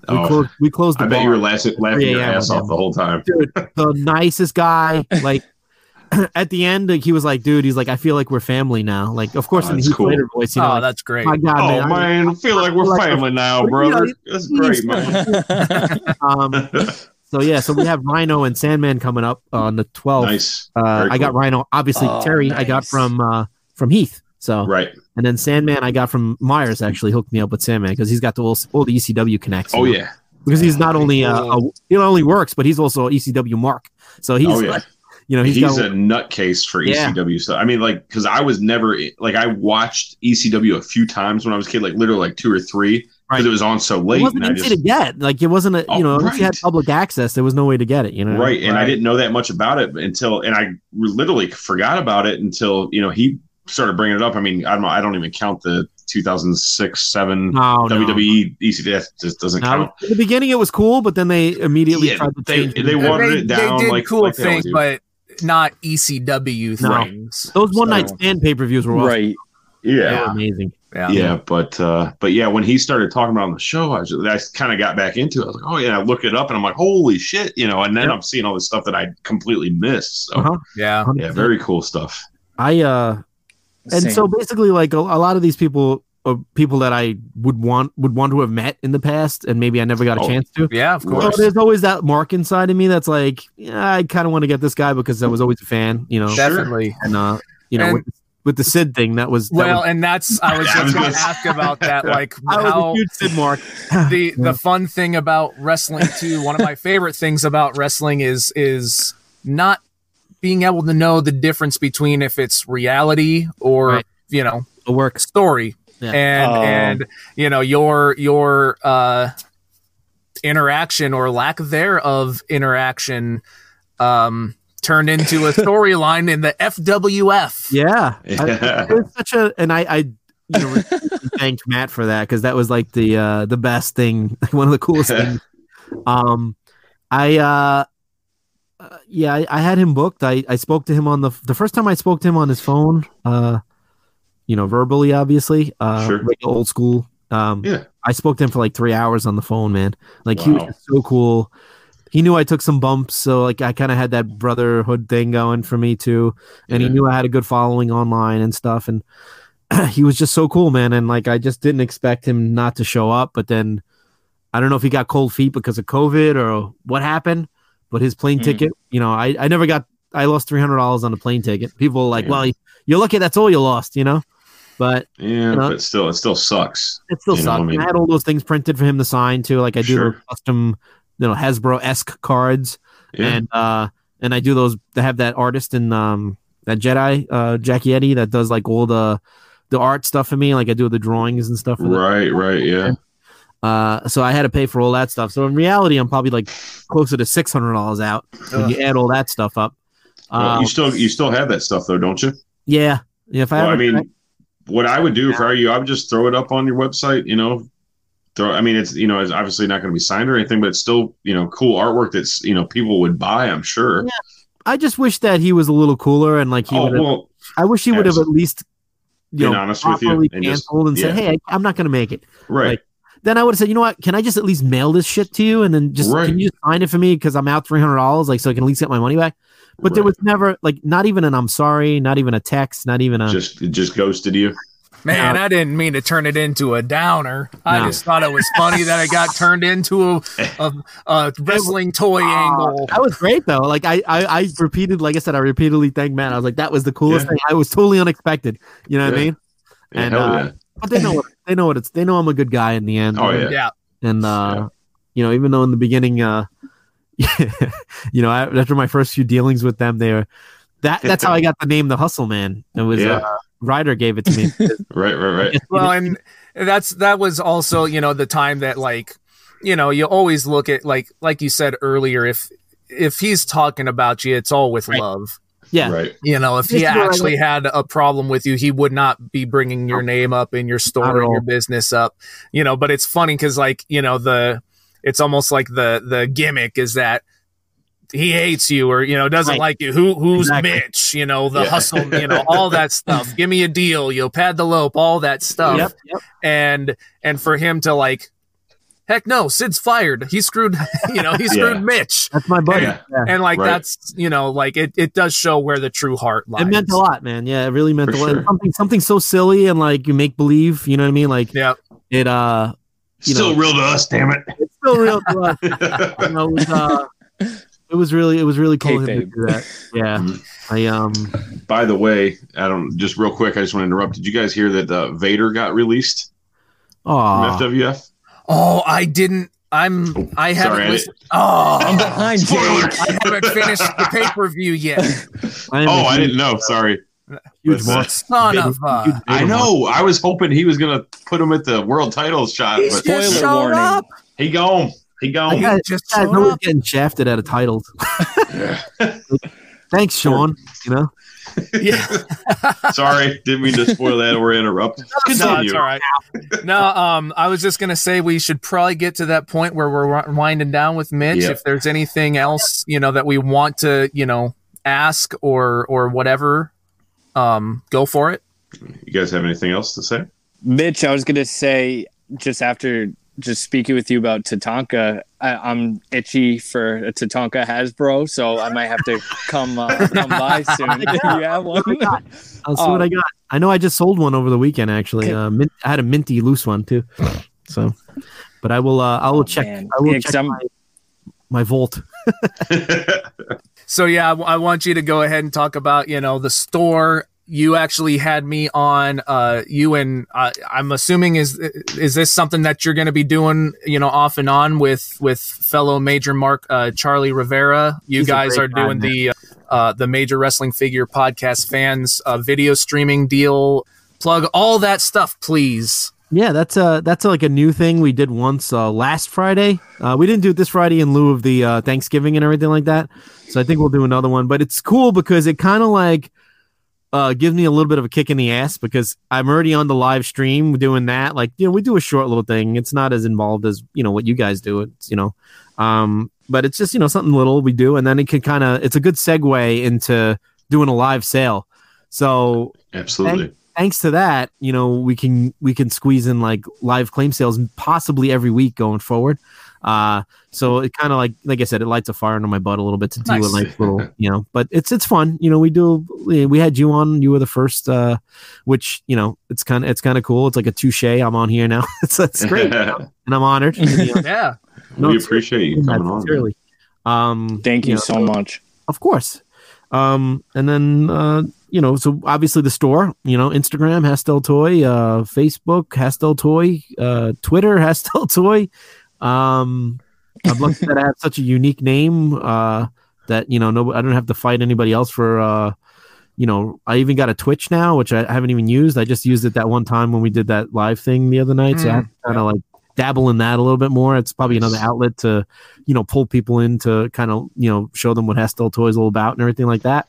We Oh. closed. We closed the I bet you were laughing, laughing your Yeah, ass yeah. off the whole time. dude, the nicest guy. Like at the end, like, he was like, "Dude, he's like, I feel like we're family now." Like, of course, Oh, in the that's Heath cool. Slater voice, you know, oh, like, that's great. my God, Oh man, I- man, I feel like we're like a- family now, you know, brother. That's great, man. um, so yeah, so we have Rhino and Sandman coming up on the 12th. nice, Uh, Very I got cool. Rhino, obviously Oh, Terry. I got from uh, from Heath. So right. And then Sandman, I got from Myers. Actually, hooked me up with Sandman because he's got the all, all the ECW connects. Oh know? yeah, because he's not only uh, a, he not only works, but he's also ECW mark. So he's oh yeah. like, you know he's, he's, got a nutcase for Yeah. ECW stuff. I mean, like, because I was never like I watched ECW a few times when I was a kid, like literally like two or three, because Right. it was on so late. it wasn't easy just, to get. Like it wasn't a Oh, you know if you had public access, there was no way to get it. You know, right, and I didn't know that much about it until, and I literally forgot about it until you know he started bringing it up. I mean, I don't know, I don't even count the 2006 seven No, no. WWE ECW that just doesn't No, count. in the beginning, it was cool, but then they immediately Yeah, tried to they- change. it. they watered they, it down they did like- cool like things, but not ECW No. things. Those one night So, stand pay per views were awesome. right. They were Yeah. amazing. Yeah. Yeah, but uh, but yeah, when he started talking about it on the show, I, just, I kind of got back into it. I was like, oh yeah, I look it up, and I'm like, holy shit, you know. And then Yep. I'm seeing all this stuff that I completely missed. So Uh-huh. Yeah. yeah, very cool stuff. I uh, and Same. so basically, like a, a lot of these people are people that I would want would want to have met in the past, and maybe I never got a Oh, chance to. Yeah, of Of So course. there's always that mark inside of me that's like, yeah, I kind of want to get this guy because I was always a fan, you know. Definitely. And uh, you know, And- with, with the Sid thing, that was that Well, was, and that's I was Yeah, just going to ask about that, like I was how a huge Sid mark. the the fun thing about wrestling too. One of my favorite things about wrestling is is not being able to know the difference between if it's reality or Right. you know a work story Yeah. and Oh. and you know your your uh interaction or lack thereof interaction um turned into a storyline in the FWF. Yeah, I- Yeah. it was such a, and I, I, you know, thanked Matt for that because that was like the uh the best thing, one of the coolest things. Um, I, uh, uh, yeah, I, I had him booked. I, I spoke to him on the the first time I spoke to him on his phone. Uh, you know, verbally, obviously. Uh, Sure. like old school. Um, Yeah. I spoke to him for like three hours on the phone, man. Like he was so cool. He knew I took some bumps, so like I kind of had that brotherhood thing going for me too and he knew I had a good following online and stuff. And he was just so cool, man. And like, I just didn't expect him not to show up. But then I don't know if he got cold feet because of COVID or what happened. But his plane Mm. ticket, you know, I, I never got. I lost three hundred dollars on the plane ticket. People like, Yeah. "Well, you're lucky. That's all you lost," you know. But Yeah, You know? but still, it still sucks. it still You sucks. I mean- I had all those things printed for him to sign too. Like I do Sure. custom, you know, Hasbro esque cards Yeah, and uh and I do those they have that artist in um that Jedi uh Jackie Eddie that does like all the the art stuff for me like I do the drawings and stuff right, right, yeah. Uh so I had to pay for all that stuff so in reality I'm probably like closer to six hundred dollars out when you add all that stuff up Well, um, you still, you still have that stuff though, don't you? yeah yeah if I, Well, I mean, what I would do if I were you, I would just throw it up on your website. You know, throw. I mean, it's you know, it's obviously not going to be signed or anything, but it's still you know, cool artwork that's you know people would buy. I'm sure. Yeah, I just wish that he was a little cooler and like he oh would well, I wish he would have at least you know honest with you and just- canceled and said yeah. hey I, I'm not gonna make it right. Like, then I would have said, you know what? Can I just at least mail this shit to you and then just Right. can you just sign it for me because I'm out three hundred dollars, like so I can at least get my money back. But there was never like not even an I'm sorry, not even a text, not even a just it just ghosted you. Man, No. I didn't mean to turn it into a downer. I just thought it was funny that it got turned into a, a, a wrestling toy angle. that was great though. Like I, I I repeated, like I said, I repeatedly thanked Matt. I was like, that was the coolest Yeah. thing. I was totally unexpected. You know what I mean? Yeah, And, hell uh, yeah. But they know what they know what it's they know I'm a good guy in the end. Oh yeah. Yeah. and uh Yeah. you know even though in the beginning uh you know I- after my first few dealings with them they were that that's how i got the name the hustle man it was Yeah. uh ryder gave it to me Right, right, right. Well, and that's that was also you know the time that like you know you always look at like like you said earlier if if he's talking about you it's all with Right. love Yeah. Right. You know, if he is actually had a problem with you, he would not be bringing your name up in your store at and your business up. You know, but it's funny because, like, you know, the it's almost like the the gimmick is that he hates you or you know doesn't Right. like you. Who who's Exactly. Mitch? You know, the Yeah. hustle. You know, all that stuff. Give me a deal. You'll pad the lope. All that stuff. Yep. Yep. And and for him to like. Heck no, Sid's fired. He screwed, you know, he screwed Yeah. Mitch. That's my buddy. Yeah. Yeah. And like Right. that's, you know, like it, it does show where the true heart lies. It meant a lot, man. Yeah, it really meant For a lot. sure. Something something so silly and like you make believe, you know what I mean? Like Yeah. it uh You Still know- real to us, damn it. it's still real to us. You know, it was uh it was really it was really cool of him to do that. Yeah. I um By the way, I don't just real quick, I just want to interrupt. Did you guys hear that uh, Vader got released from oh FWF? Oh, I didn't. I'm. I haven't Sorry, I listened. Oh. I'm Oh, behind Spoiler. I haven't finished the pay per view yet. I Oh, a I huge- didn't know. Sorry. huge Listen. Son of a. huge I know. I was hoping he was gonna put him at the world title shot, He's but just Spoiler showed warning. up. he gone. He I gone. got- Just Guys, showed nobody's up. getting shafted out of titles. Thanks, Sean. You know, Yeah. Sorry, didn't mean to spoil that or interrupt. No, it's all right. No, um, I was just gonna say we should probably get to that point where we're winding down with Mitch. Yeah. If there's anything else, you know, that we want to, you know, ask or or whatever, um, go for it. You guys have anything else to say? Mitch, I was gonna say just after just speaking with you about Tatanka, I, I'm itchy for a Tatanka Hasbro, so I might have to come uh, come by soon. Do you have one? I'll see what I got. I know I just sold one over the weekend. Actually, uh, mint, I had a minty loose one too. So, but I will. Uh, I will Oh, check. man. I will Yeah, 'cause check my, my vault. So yeah, I, I want you to go ahead and talk about you know the store. You actually had me on. Uh, you and uh, I'm assuming is is this something that you're going to be doing? You know, off and on with with fellow Major Mark uh, Charlie Rivera. You He's guys are doing man. the uh, the Major Wrestling Figure Podcast fans uh, video streaming deal. Plug all that stuff, please. Yeah, that's uh that's like a new thing we did once uh, last Friday. Uh, we didn't do it this Friday in lieu of the uh, Thanksgiving and everything like that. So I think we'll do another one. But it's cool because it kind of like uh, gives me a little bit of a kick in the ass because I'm already on the live stream doing that. Like you know, we do a short little thing. It's not as involved as you know what you guys do. It's you know, um, but it's just you know something little we do, and then it can kind of it's a good segue into doing a live sale. So Absolutely. thanks to that, you know, we can we can squeeze in like live claim sales possibly every week going forward. Uh so it kind of like like I said, it lights a fire under my butt a little bit to do Nice. a like little, you know, but it's it's fun. You know, we do we had you on, you were the first uh which, you know, it's kind of it's kind of cool. It's like a touche. I'm on here now. it's it's great. and I'm honored. You know, Yeah. no, we appreciate you yeah, coming on. sincerely. Um Thank you know, so much. of course. Um, and then uh, you know, so obviously the store, you know, Instagram Hustle Toy, uh, Facebook Hustle Toy, uh, Twitter Hustle Toy. Um, I'm lucky that I have such a unique name uh, that you know, no, I don't have to fight anybody else for. Uh, you know, I even got a Twitch now, which I haven't even used. I just used it that one time when we did that live thing the other night. so I have to kind of like dabble in that a little bit more. It's probably another outlet to, you know, pull people in to kind of, you know, show them what Hustle Toys is all about and everything like that.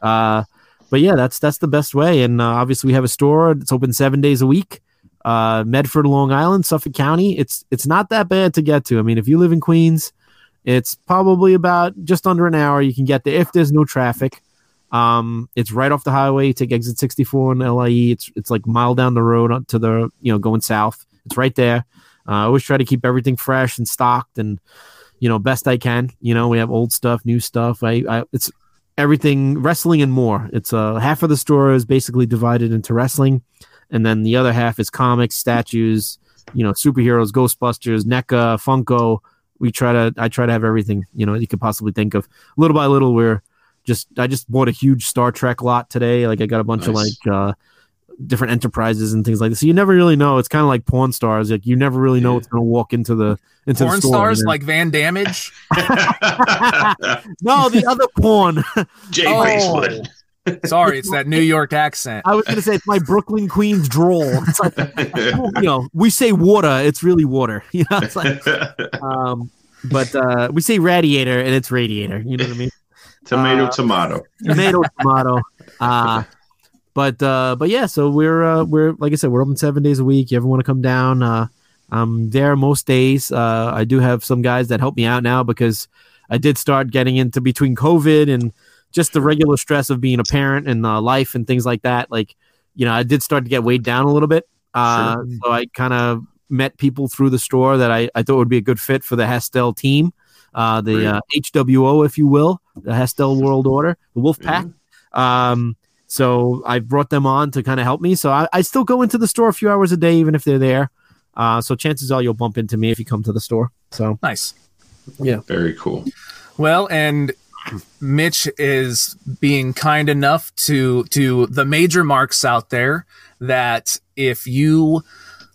Uh, but yeah, that's that's the best way. And uh, obviously, we have a store. It's open seven days a week. Uh, Medford, Long Island, Suffolk County. It's it's not that bad to get to. I mean, if you live in Queens, it's probably about just under an hour. You can get there if there's no traffic. Um, it's right off the highway. You take exit 64 in LIE. It's it's like mile down the road to the you know going south. It's right there. Uh, I always try to keep everything fresh and stocked and you know best I can. You know we have old stuff, new stuff. I, I it's everything wrestling and more. It's uh half of the store is basically divided into wrestling, and then the other half is comics, statues, you know, superheroes, Ghostbusters, NECA, Funko. We try to I try to have everything you know you could possibly think of. Little by little, we're just I just bought a huge Star Trek lot today. Like I got a bunch of like uh different enterprises and things like this. So you never really know. It's kind of like porn stars. Like you never really know Yeah. what's going to walk into the into Porn the store. stars you know? like Van Damage. no, the other porn. Jay Oh. Basewood. Sorry, it's that New York accent. I was going to say it's my Brooklyn Queens droll. It's like you know, we say water, it's really water. You know, it's like um, but uh, we say radiator and it's radiator. You know what I mean? Tomato, Uh, tomato. tomato tomato uh but uh but yeah so we're uh we're like i said we're open seven days a week you ever want to come down uh i'm there most days uh i do have some guys that help me out now because i did start getting into between covid and just the regular stress of being a parent and uh, life and things like that like you know i did start to get weighed down a little bit uh so i kind of met people through the store that i i thought would be a good fit for the hustle team uh the uh, hwo if you will the hustle world order the wolf pack um, so I brought them on to kind of help me. So I, I still go into the store a few hours a day, even if they're there. Uh, so chances are you'll bump into me if you come to the store. So Nice. Yeah. Very cool. Well, and Mitch is being kind enough to to the major marks out there that if you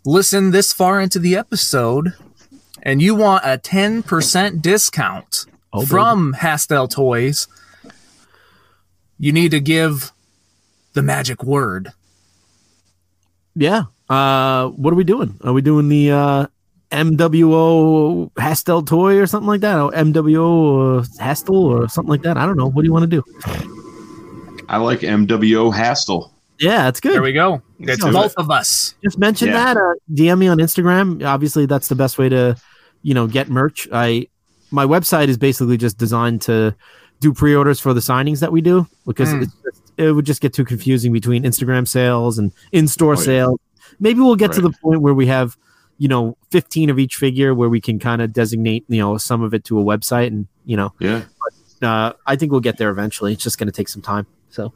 listen this far into the episode and you want a 10% discount Oh, baby. from Hustle Toys, you need to give the magic word. yeah. Uh, what are we doing? Are we doing the uh, MWO Hustle toy or something like that? Or MWO uh, Hustle or something like that? I don't know. What do you want to do? I like MWO Hustle. Yeah, it's good. There we go. It's So- both of us. just mention Yeah. that uh, dm me on instagram obviously that's the best way to you know get merch i my website is basically just designed to do pre-orders for the signings that we do because Mm. it's just, it would just get too confusing between instagram sales and in-store Oh, yeah. sales maybe we'll get to the point where we have you know 15 of each figure where we can kind of designate you know some of it to a website and you know. Yeah. uh, i think we'll get there eventually. It's just going to take some time so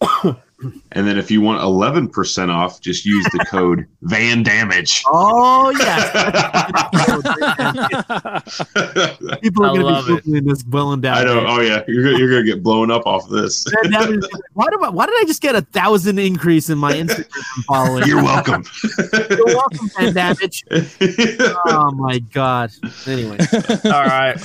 And then if you want 11% off, just use the code Van Damage. oh yeah people are going to it. be googling this well and down I know. Oh, yeah. You're, gonna- you're going to get blown up off this. Van Damme is- why, do I, why did I just get a thousand increase in my Instagram following? You're welcome. You're welcome, Van Damage. Oh my god. Anyway, All right.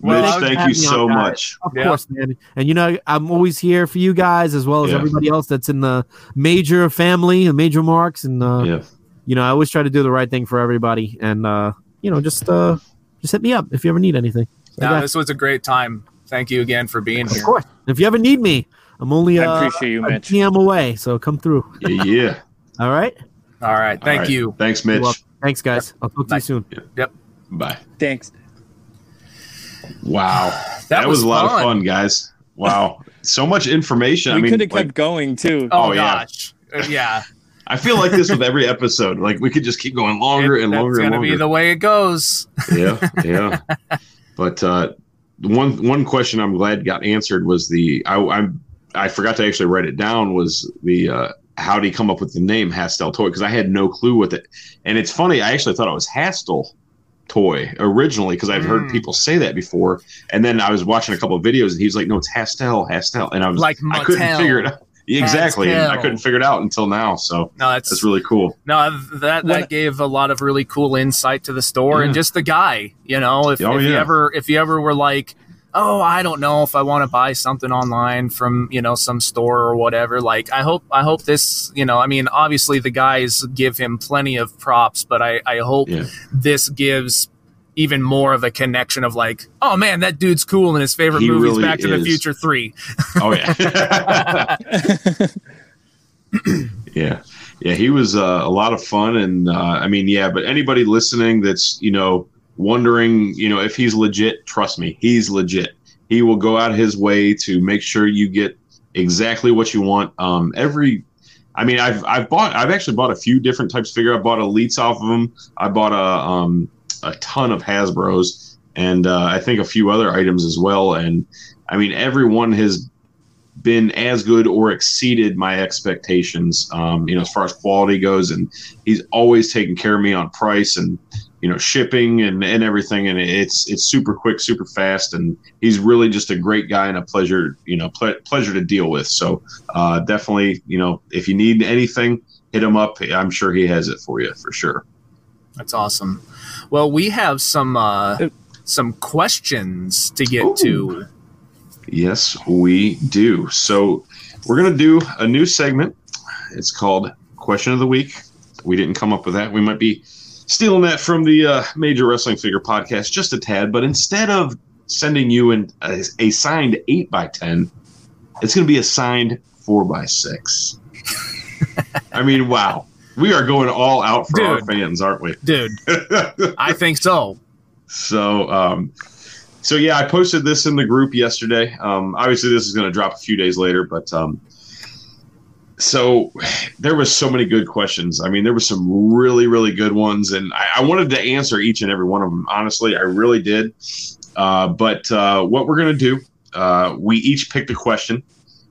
Well, Mitch, thank you me on, so guys. much. of Yeah. course, man. And you know, I'm always here for you guys as well as Yeah. everybody else that's in the major family and major marks. And uh, Yeah. you know, I always try to do the right thing for everybody. And uh, you know, just uh, just hit me up if you ever need anything. So, no, yeah, this was a great time. Thank you again for being of here. Of course. If you ever need me, I'm only I uh, appreciate you, a Mitch. PM away, so come through. Yeah. yeah. All right. All right. Thank All right. you. Thanks, Mitch. Thanks, guys. I'll talk to you soon. Yep. Bye. Thanks. Wow. That, That, was, was, a lot of fun, guys. Wow. so much information. we I mean, could have like, kept going too. Oh, Oh, yeah. gosh. Uh, yeah. I feel like this with every episode. Like we could just keep going longer It- and longer That's and gonna be the way it goes. yeah, yeah. But uh, one one question I'm glad got answered was the I I'm, I forgot to actually write it down was the uh, how did he come up with the name Hustle Toy because I had no clue with it. And it's funny, I actually thought it was Hastel Toy originally because I've heard Mm. people say that before. And then I was watching a couple of videos and he was like, "No, it's Hastel, Hastel," and I was Like I couldn't figure it out. Exactly, and I couldn't figure it out until now. So No, that's, that's really cool. no that When- that gave a lot of really cool insight to the store and just the guy. You know, if, Oh, if you ever if you ever were like, oh, I don't know if I want to buy something online from you know some store or whatever. Like, I hope I hope this. You know, I mean, obviously the guys give him plenty of props, but I I hope Yeah. this gives. Even more of a connection of like, oh man, that dude's cool, and his favorite He movie is really Back to the. Future Three. Oh yeah. yeah. Yeah, he was uh, a lot of fun, and uh, I mean, yeah. But anybody listening that's you know wondering, you know, if he's legit, trust me, he's legit. He will go out of his way to make sure you get exactly what you want. Um, every, I mean, I've I've bought, I've actually bought a few different types of figure. I bought elites off of him. I bought a um a ton of Hasbro's, and uh, I think a few other items as well. And I mean, everyone has been as good or exceeded my expectations. Um, you know, as far as quality goes, and he's always taken care of me on price and you know shipping and, and everything. And it's it's super quick, super fast, and he's really just a great guy and a pleasure. You know, ple- pleasure to deal with. So uh, definitely, you know, if you need anything, hit him up. I'm sure he has it for you for sure. That's awesome. Well, we have some uh, some questions to get Ooh. to. Yes, we do. So we're gonna do a new segment. It's called Question of the Week. We didn't come up with that. We might be stealing that from the uh, Major Wrestling Figure podcast just a tad, but instead of sending you in a, a signed eight by ten, it's going to be a signed four by six. I mean, wow, we are going all out for our fans, aren't we? Dude, I think so. So, um, so yeah, I posted this in the group yesterday. Um, obviously, this is going to drop a few days later, but um, so there was so many good questions. I mean, there were some really, really good ones, and I, I wanted to answer each and every one of them. Honestly, I really did. Uh, but uh, what we're going to do, uh, we each picked a question,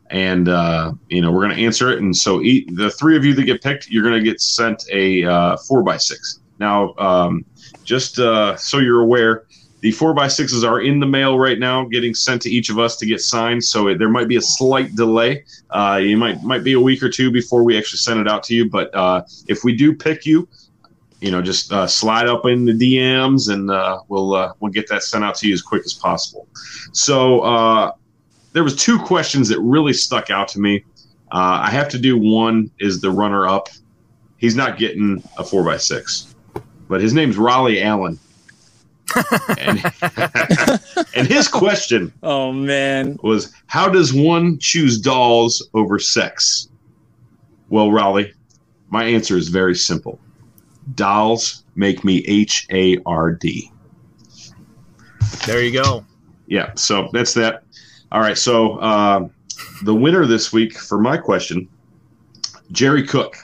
and uh, you know we're going to answer it. And so, the three of you that get picked, you're going to get sent a uh, four by six. Now, um, just uh, so you're aware, the four by sixes are in the mail right now, getting sent to each of us to get signed. So it, there might be a slight delay. Uh, might might be a week or two before we actually send it out to you. But uh, if we do pick you, you know, just uh, slide up in the DMs and uh, we'll uh, we'll get that sent out to you as quick as possible. So uh, there was two questions that really stuck out to me. I have to do one is the runner up. He's not getting a four by six, but his name's Raleigh Allen. And, and his question Oh man. was how does one choose dolls over sex? Well, Raleigh, my answer is very simple. Dolls make me H A R D. There you go. Yeah, so that's that. All right, so uh, the winner this week for my question, Jerry Cook,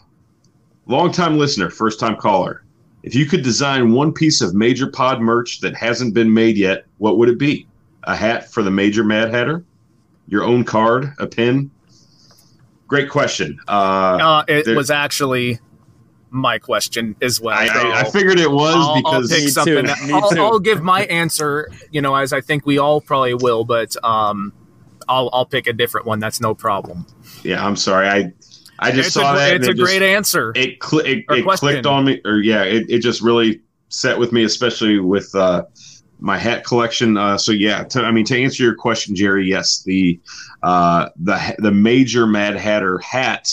longtime listener, first time caller. If you could design one piece of Major Pod merch that hasn't been made yet, what would it be? A hat for the Major Mad Hatter? Your own card? A pin? Great question. Uh, Uh, it there- was actually my question as well. I, I, I figured it was I'll, I'll because pick something. too. I'll. I'll give my answer. You know, as I think we all probably will, but um, I'll I'll pick a different one. That's no problem. yeah, I'm sorry. I I just it's saw a, that. It's a it just- great answer. it, cl- it, it clicked on me or yeah it, it just really set with me especially with uh, my hat collection uh, so yeah to, i mean to answer your question jerry yes the uh, the the major mad hatter hat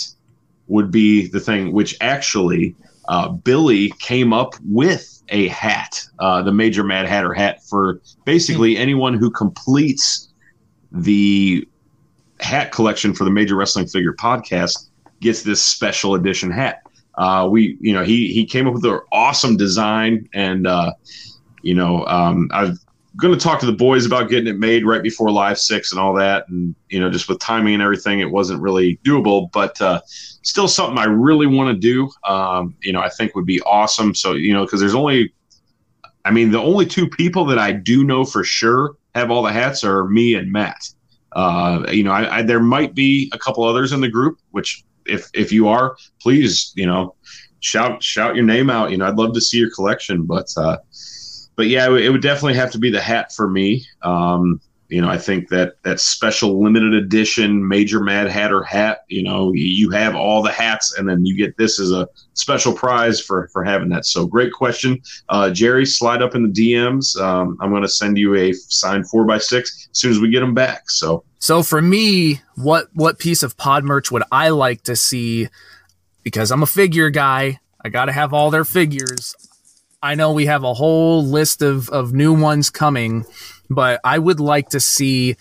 would be the thing which actually uh, billy came up with a hat uh, the major mad hatter hat for basically anyone who completes the hat collection for the major wrestling figure podcast gets this special edition hat. Uh, we, you know, he he came up with an awesome design, and uh, you know, um, I'm going to talk to the boys about getting it made right before Live Six and all that, and you know, just with timing and everything, it wasn't really doable, but uh, still something I really want to do. Um, you know, I think would be awesome. So you know, because there's only, I mean, the only two people that I do know for sure have all the hats are me and Matt. Uh, you know, I, I, there might be a couple others in the group, which if if you are, please, you know, shout shout your name out. You know, I'd love to see your collection, but uh, but yeah, it, would- definitely have to be the hat for me. Um, you know, I think that that special limited edition Major Mad Hatter hat. You know, you, have all the hats, and then you get this as a special prize for for having that. So great question, uh, Jerry. Slide up in the DMs. Um, I'm going to send you a signed four x six as soon as we get them back. So. So for me, what what piece of pod merch would I like to see? Because I'm a figure guy, I got to have all their figures. I know we have a whole list of of new ones coming, but I would like to see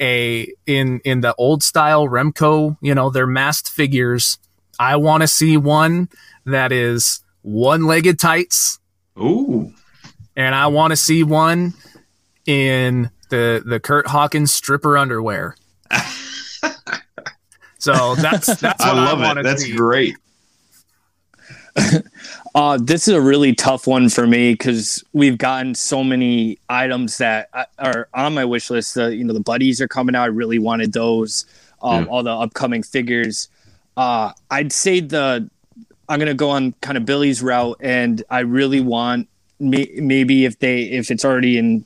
a in in the old style Remco, you know, their masked figures. I want to see one that is one-legged tights Ooh. and I want to see one in the the Kurt Hawkins stripper underwear. so that's that's what I I, love want it. to That's see. great. Uh, this is a really tough one for me because we've gotten so many items that are on my wish list. The you know the buddies are coming out. I really wanted those. Um, Yeah. All the upcoming figures. Uh, I'd say the I'm gonna go on kind of Billy's route, and I really want may, maybe if they if it's already in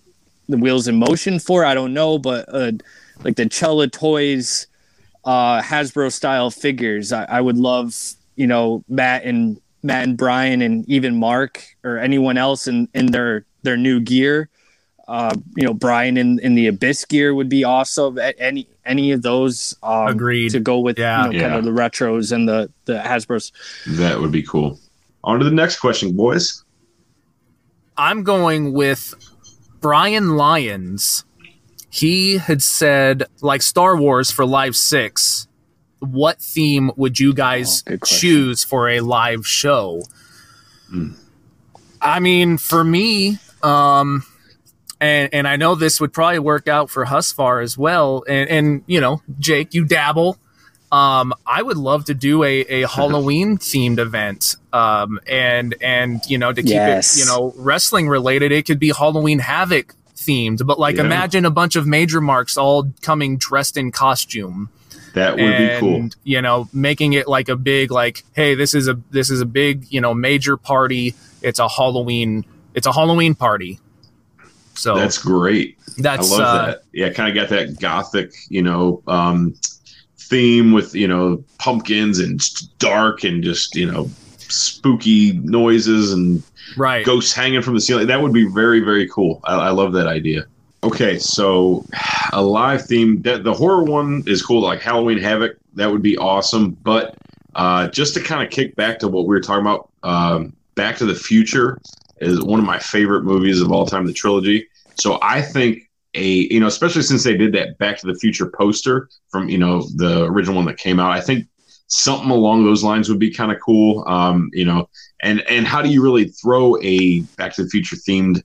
the wheels in motion for I don't know, but uh, like the Chella Toys uh, Hasbro style figures. I, I would love, you know, Matt and Matt and Brian and even Mark or anyone else in, in their their new gear. Uh, you know, Brian in, in the Abyss gear would be awesome. Any any of those um, Agreed. to go with Yeah. you know, kind of the retros and the the Hasbro's. That would be cool. On to the next question, boys. I'm going with Brian Lyons he had said like Star Wars for Live Six. What theme would you guys Oh, choose for a live show? Hmm. I mean, for me, um, and and I know this would probably work out for Husfar as well. And and you know, Jake, you dabble. Um, I would love to do a, a Halloween themed event. Um, and and you know, to keep Yes. it you know wrestling related, it could be Halloween Havoc themed. But like, Yeah. imagine a bunch of major marks all coming dressed in costume That would be cool. you know making it like a big like hey this is a this is a big you know major party it's a halloween it's a halloween party so That's great. that's, I love uh, that. Yeah, kind of got that gothic, you know, um, theme with you know pumpkins and dark and just you know spooky noises and right ghosts hanging from the ceiling. That would be very very cool. I, I love that idea. Okay, so a live theme. That, the horror one is cool, like Halloween Havoc. That would be awesome. But uh, just to kind of kick back to what we were talking about, um, Back to the Future is one of my favorite movies of all time, the trilogy. So I think a you know, especially since they did that Back to the Future poster from you know the original one that came out, I think something along those lines would be kind of cool. Um, you know, and and how do you really throw a Back to the Future themed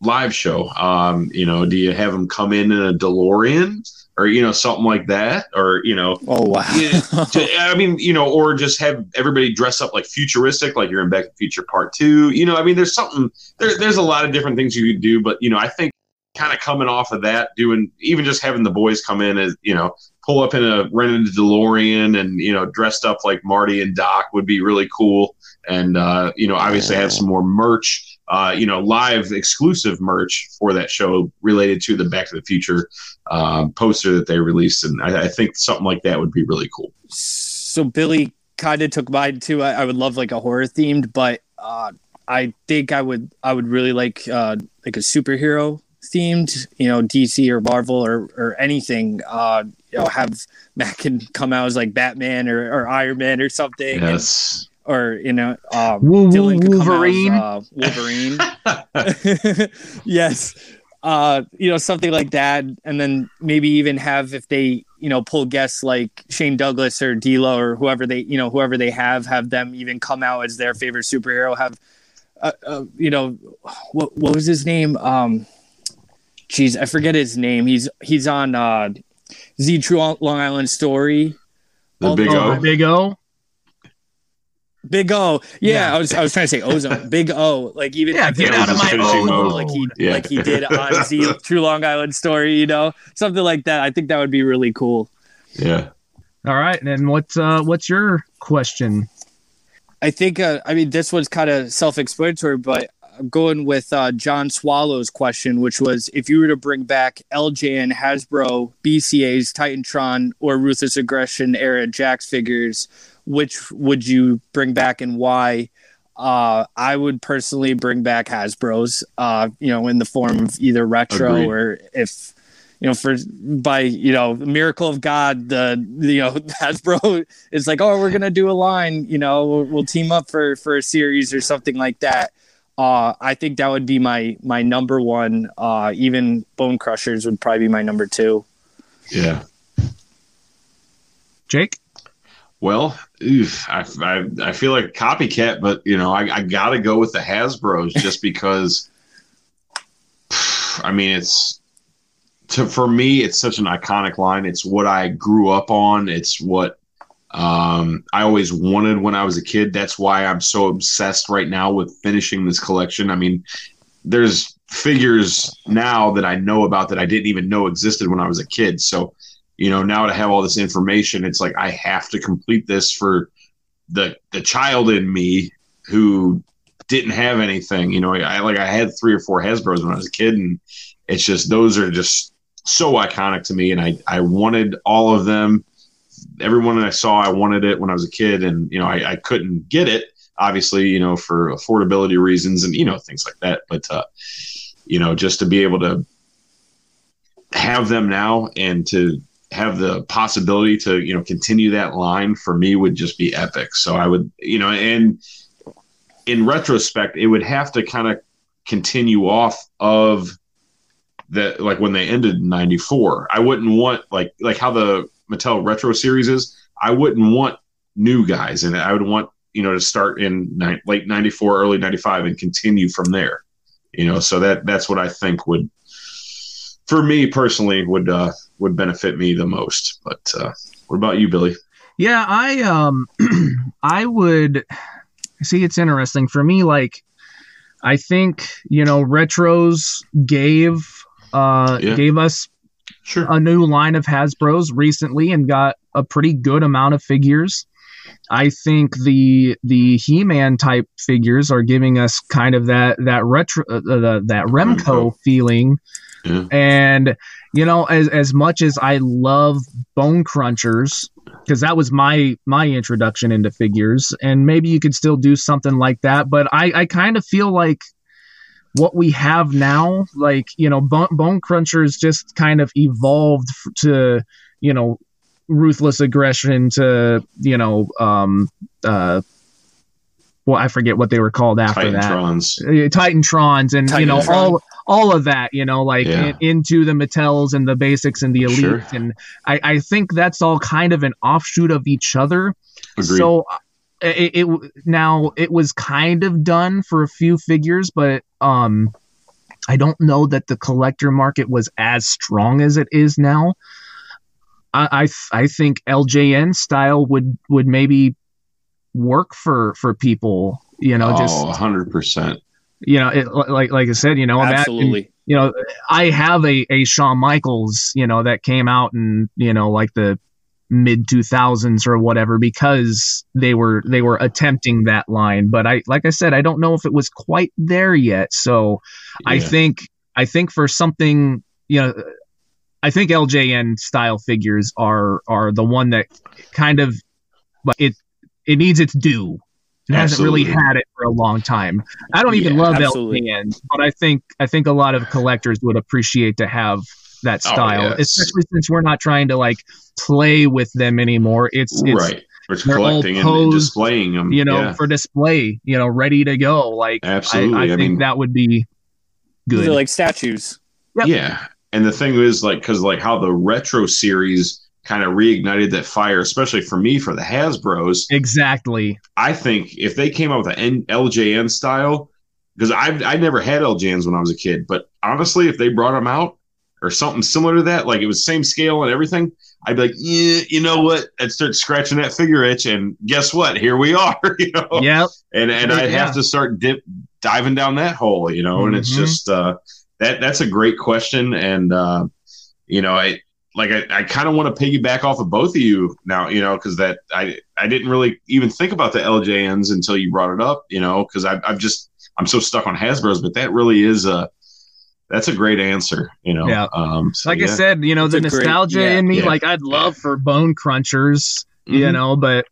live show? Um, you know, do you have them come in in a DeLorean or you know something like that, or you know, Oh wow. yeah, I mean, you know, or just have everybody dress up like futuristic, like you're in Back to the Future Part Two. You know, I mean, there's something there. There's a lot of different things you could do, but you know, I think kind of coming off of that, doing even just having the boys come in as you know, pull up in a rented DeLorean and you know, dressed up like Marty and Doc would be really cool. And uh, you know, obviously have some more merch. Uh, you know, live exclusive merch for that show related to the Back to the Future um, poster that they released, and I, I think something like that would be really cool. so Billy kind of took mine too. I, I would love like a horror themed, but uh, I think I would I would really like uh, like a superhero themed, you know, DC or Marvel or or anything. Uh, you know, have Matt can come out as like Batman or, or Iron Man or something, and- Yes. Or you know, um, Woo- woo- Dylan Wolverine. out uh, Wolverine. yes. Uh, you know, something like that. And then maybe even have if they, you know, pull guests like Shane Douglas or D'Lo or whoever they, you know, whoever they have, have them even come out as their favorite superhero. Have, uh, uh, you know, what what was his name? Um, geez, I forget his name. He's he's on uh, Z True Long Island Story. The big Oh, O. big o Big O, yeah, Yeah. I was I was trying to say ozone. Big O, like even Yeah, have get out of my finishing ozone. mode, like he Yeah. like he did on Z True Long Island Story, you know, something like that. I think that would be really cool. Yeah. all right and what's uh what's your question I think uh, I mean this was kind of self-explanatory, but I'm going with uh, John Swallow's question, which was if you were to bring back LJN Hasbro, BCA's, Titantron, or Ruthless Aggression era Jakks figures, which would you bring back and why? Uh, I would personally bring back Hasbro's, uh, you know, in the form of either retro Agreed. or if, you know, for by you know miracle of God, the you know Hasbro is like, oh, we're gonna do a line, you know, we'll, we'll team up for for a series or something like that. Uh, I think that would be my my number one. Uh, even Bone Crushers would probably be my number two. Yeah. jake Well, oof, I, I, I feel like a copycat, but you know, I, I got to go with the Hasbro's just because. I mean, it's to for me, it's such an iconic line. It's what I grew up on. It's what um, I always wanted when I was a kid. That's why I'm so obsessed right now with finishing this collection. I mean, there's figures now that I know about that I didn't even know existed when I was a kid. So, you know, now to have all this information, it's like I have to complete this for the the child in me who didn't have anything. You know, I like I had three or four Hasbro's when I was a kid, and it's just those are just so iconic to me, and I I wanted all of them. Everyone that I saw, I wanted it when I was a kid, and you know, I, I couldn't get it obviously, you know, for affordability reasons and you know things like that. But uh, you know, just to be able to have them now and to have the possibility to you know continue that line for me would just be epic. So I would you know and in retrospect, it would have to kind of continue off of that like when they ended in 94 i wouldn't want like like how the mattel retro series is i wouldn't want new guys and i would want you know to start in ni- late 94 early 95 and continue from there you know? So that that's what i think would for me personally would uh would benefit me the most but uh what about you billy Yeah, I um I would see it's interesting for me like I think, you know, retros gave uh Yeah. gave us sure a new line of Hasbro's recently and got a pretty good amount of figures. I think the the He-Man type figures are giving us kind of that that retro uh, the, that Remco, Remco. feeling. Yeah. And you know, as as much as I love Bone Crunchers because that was my my introduction into figures, and maybe you could still do something like that, but I I kind of feel like what we have now, like you know, Bone, Bone Crunchers just kind of evolved to you know ruthless aggression to you know um uh well I forget what they were called after that. Titantrons. Uh, Titantrons and you know all all of that you know like Yeah. in- into the Mattels and the basics and the elite. Sure. and I, I think that's all kind of an offshoot of each other Agreed. so uh, it, it now it was kind of done for a few figures but um I don't know that the collector market was as strong as it is now I I, th- I think LJN style would would maybe work for for people you know just oh 100% you know, it, like like I said, you know, imagine, Absolutely. you know, I have a a Shawn Michaels, you know, that came out in you know like the mid 2000s or whatever because they were they were attempting that line. But i like i said i don't know if it was quite there yet. So i think i think for something you know i think ljn style figures are are the one that kind of but it it needs its due it hasn't really had it for a long time. I don't even Yeah, love absolutely. ljn but i think i think a lot of collectors would appreciate to have that Oh, style yes. especially since we're not trying to like play with them anymore. It's it's right. It's they're all collecting and, and posed, displaying them you know yeah, for display you know ready to go. Like absolutely. I, I, I, think mean that would be good. They're like statues. Yep. yeah. And the thing is like because like how the retro series kind of reignited that fire especially for me for the hasbros exactly i think if they came out with an ljn style because i i never had ljns when i was a kid but honestly if they brought them out or something similar to that like it was same scale and everything i'd be like yeah you know what i'd start scratching that figure itch and guess what here we are you know yep and and I'd Yeah. have to start dip diving down that hole, you know. And it's Mhm. just uh, that that's a great question, and uh, you know, I like I, I kind of want to piggyback off of both of you now, you know, because that I I didn't really even think about the LJNs until you brought it up, you know, because I I'm just I'm so stuck on Hasbro's, but that really is a that's a great answer, you know. Yeah. Um, so, like i said you know It's the a great- nostalgia yeah, in me yeah. like i'd love for bone crunchers you Mhm. know but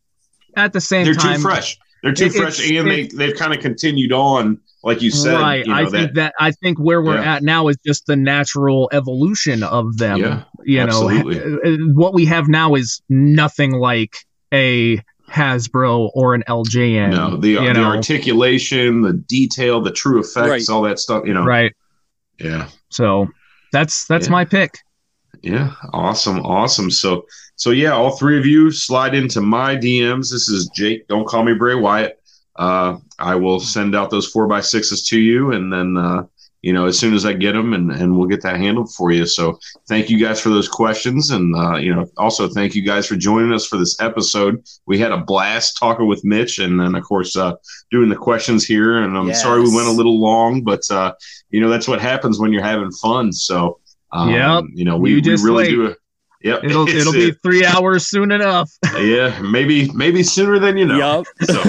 at the same they're time too fresh. They're too It- fresh, it's- and they they've kind of continued on, like you said, right You know, i that, think that i think where we're Yeah. at now is just the natural evolution of them Yeah, you absolutely. know uh, what we have now is nothing like a hasbro or an ljn No, the, you the know articulation, the detail, the true effects, Right. all that stuff. You know, right yeah, so that's that's Yeah. my pick yeah, awesome, awesome. So, so yeah, all three of you slide into my DMs. This is Jake. Don't call me Bray Wyatt. Uh, I will send out those four by sixes to you, and then uh, you know as soon as I get them, and and we'll get that handled for you. So, thank you guys for those questions, and uh, you know also thank you guys for joining us for this episode. We had a blast talking with Mitch, and then of course uh, doing the questions here. And I'm sorry we went a little long, but uh, you know that's what happens when you're having fun. So, um, Yep. you know we, we really wait. do. A, yep, it'll it's it'll be three hours soon enough yeah, maybe maybe sooner than you know. Yup. So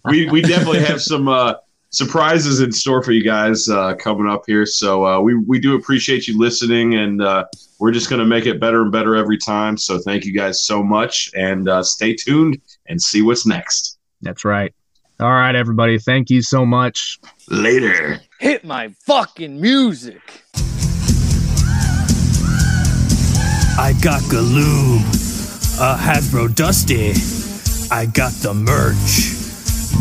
we we definitely have some uh, surprises in store for you guys uh, coming up here. So uh, we we do appreciate you listening, and uh, we're just going to make it better and better every time. So thank you guys so much, and uh, stay tuned and see what's next. that's right all right everybody thank you so much Later. Hit my fucking music. I got Galoom, a Hasbro Dusty. I got the merch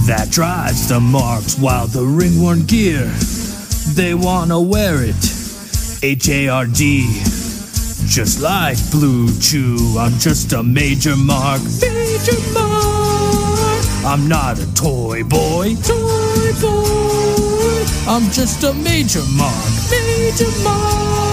that drives the marks while the ringworn gear. They wanna wear it. H A R D. Just like Blue Chew, I'm just a major mark. Major mark. I'm not a toy boy. Toy boy. I'm just a major mark. Major mark.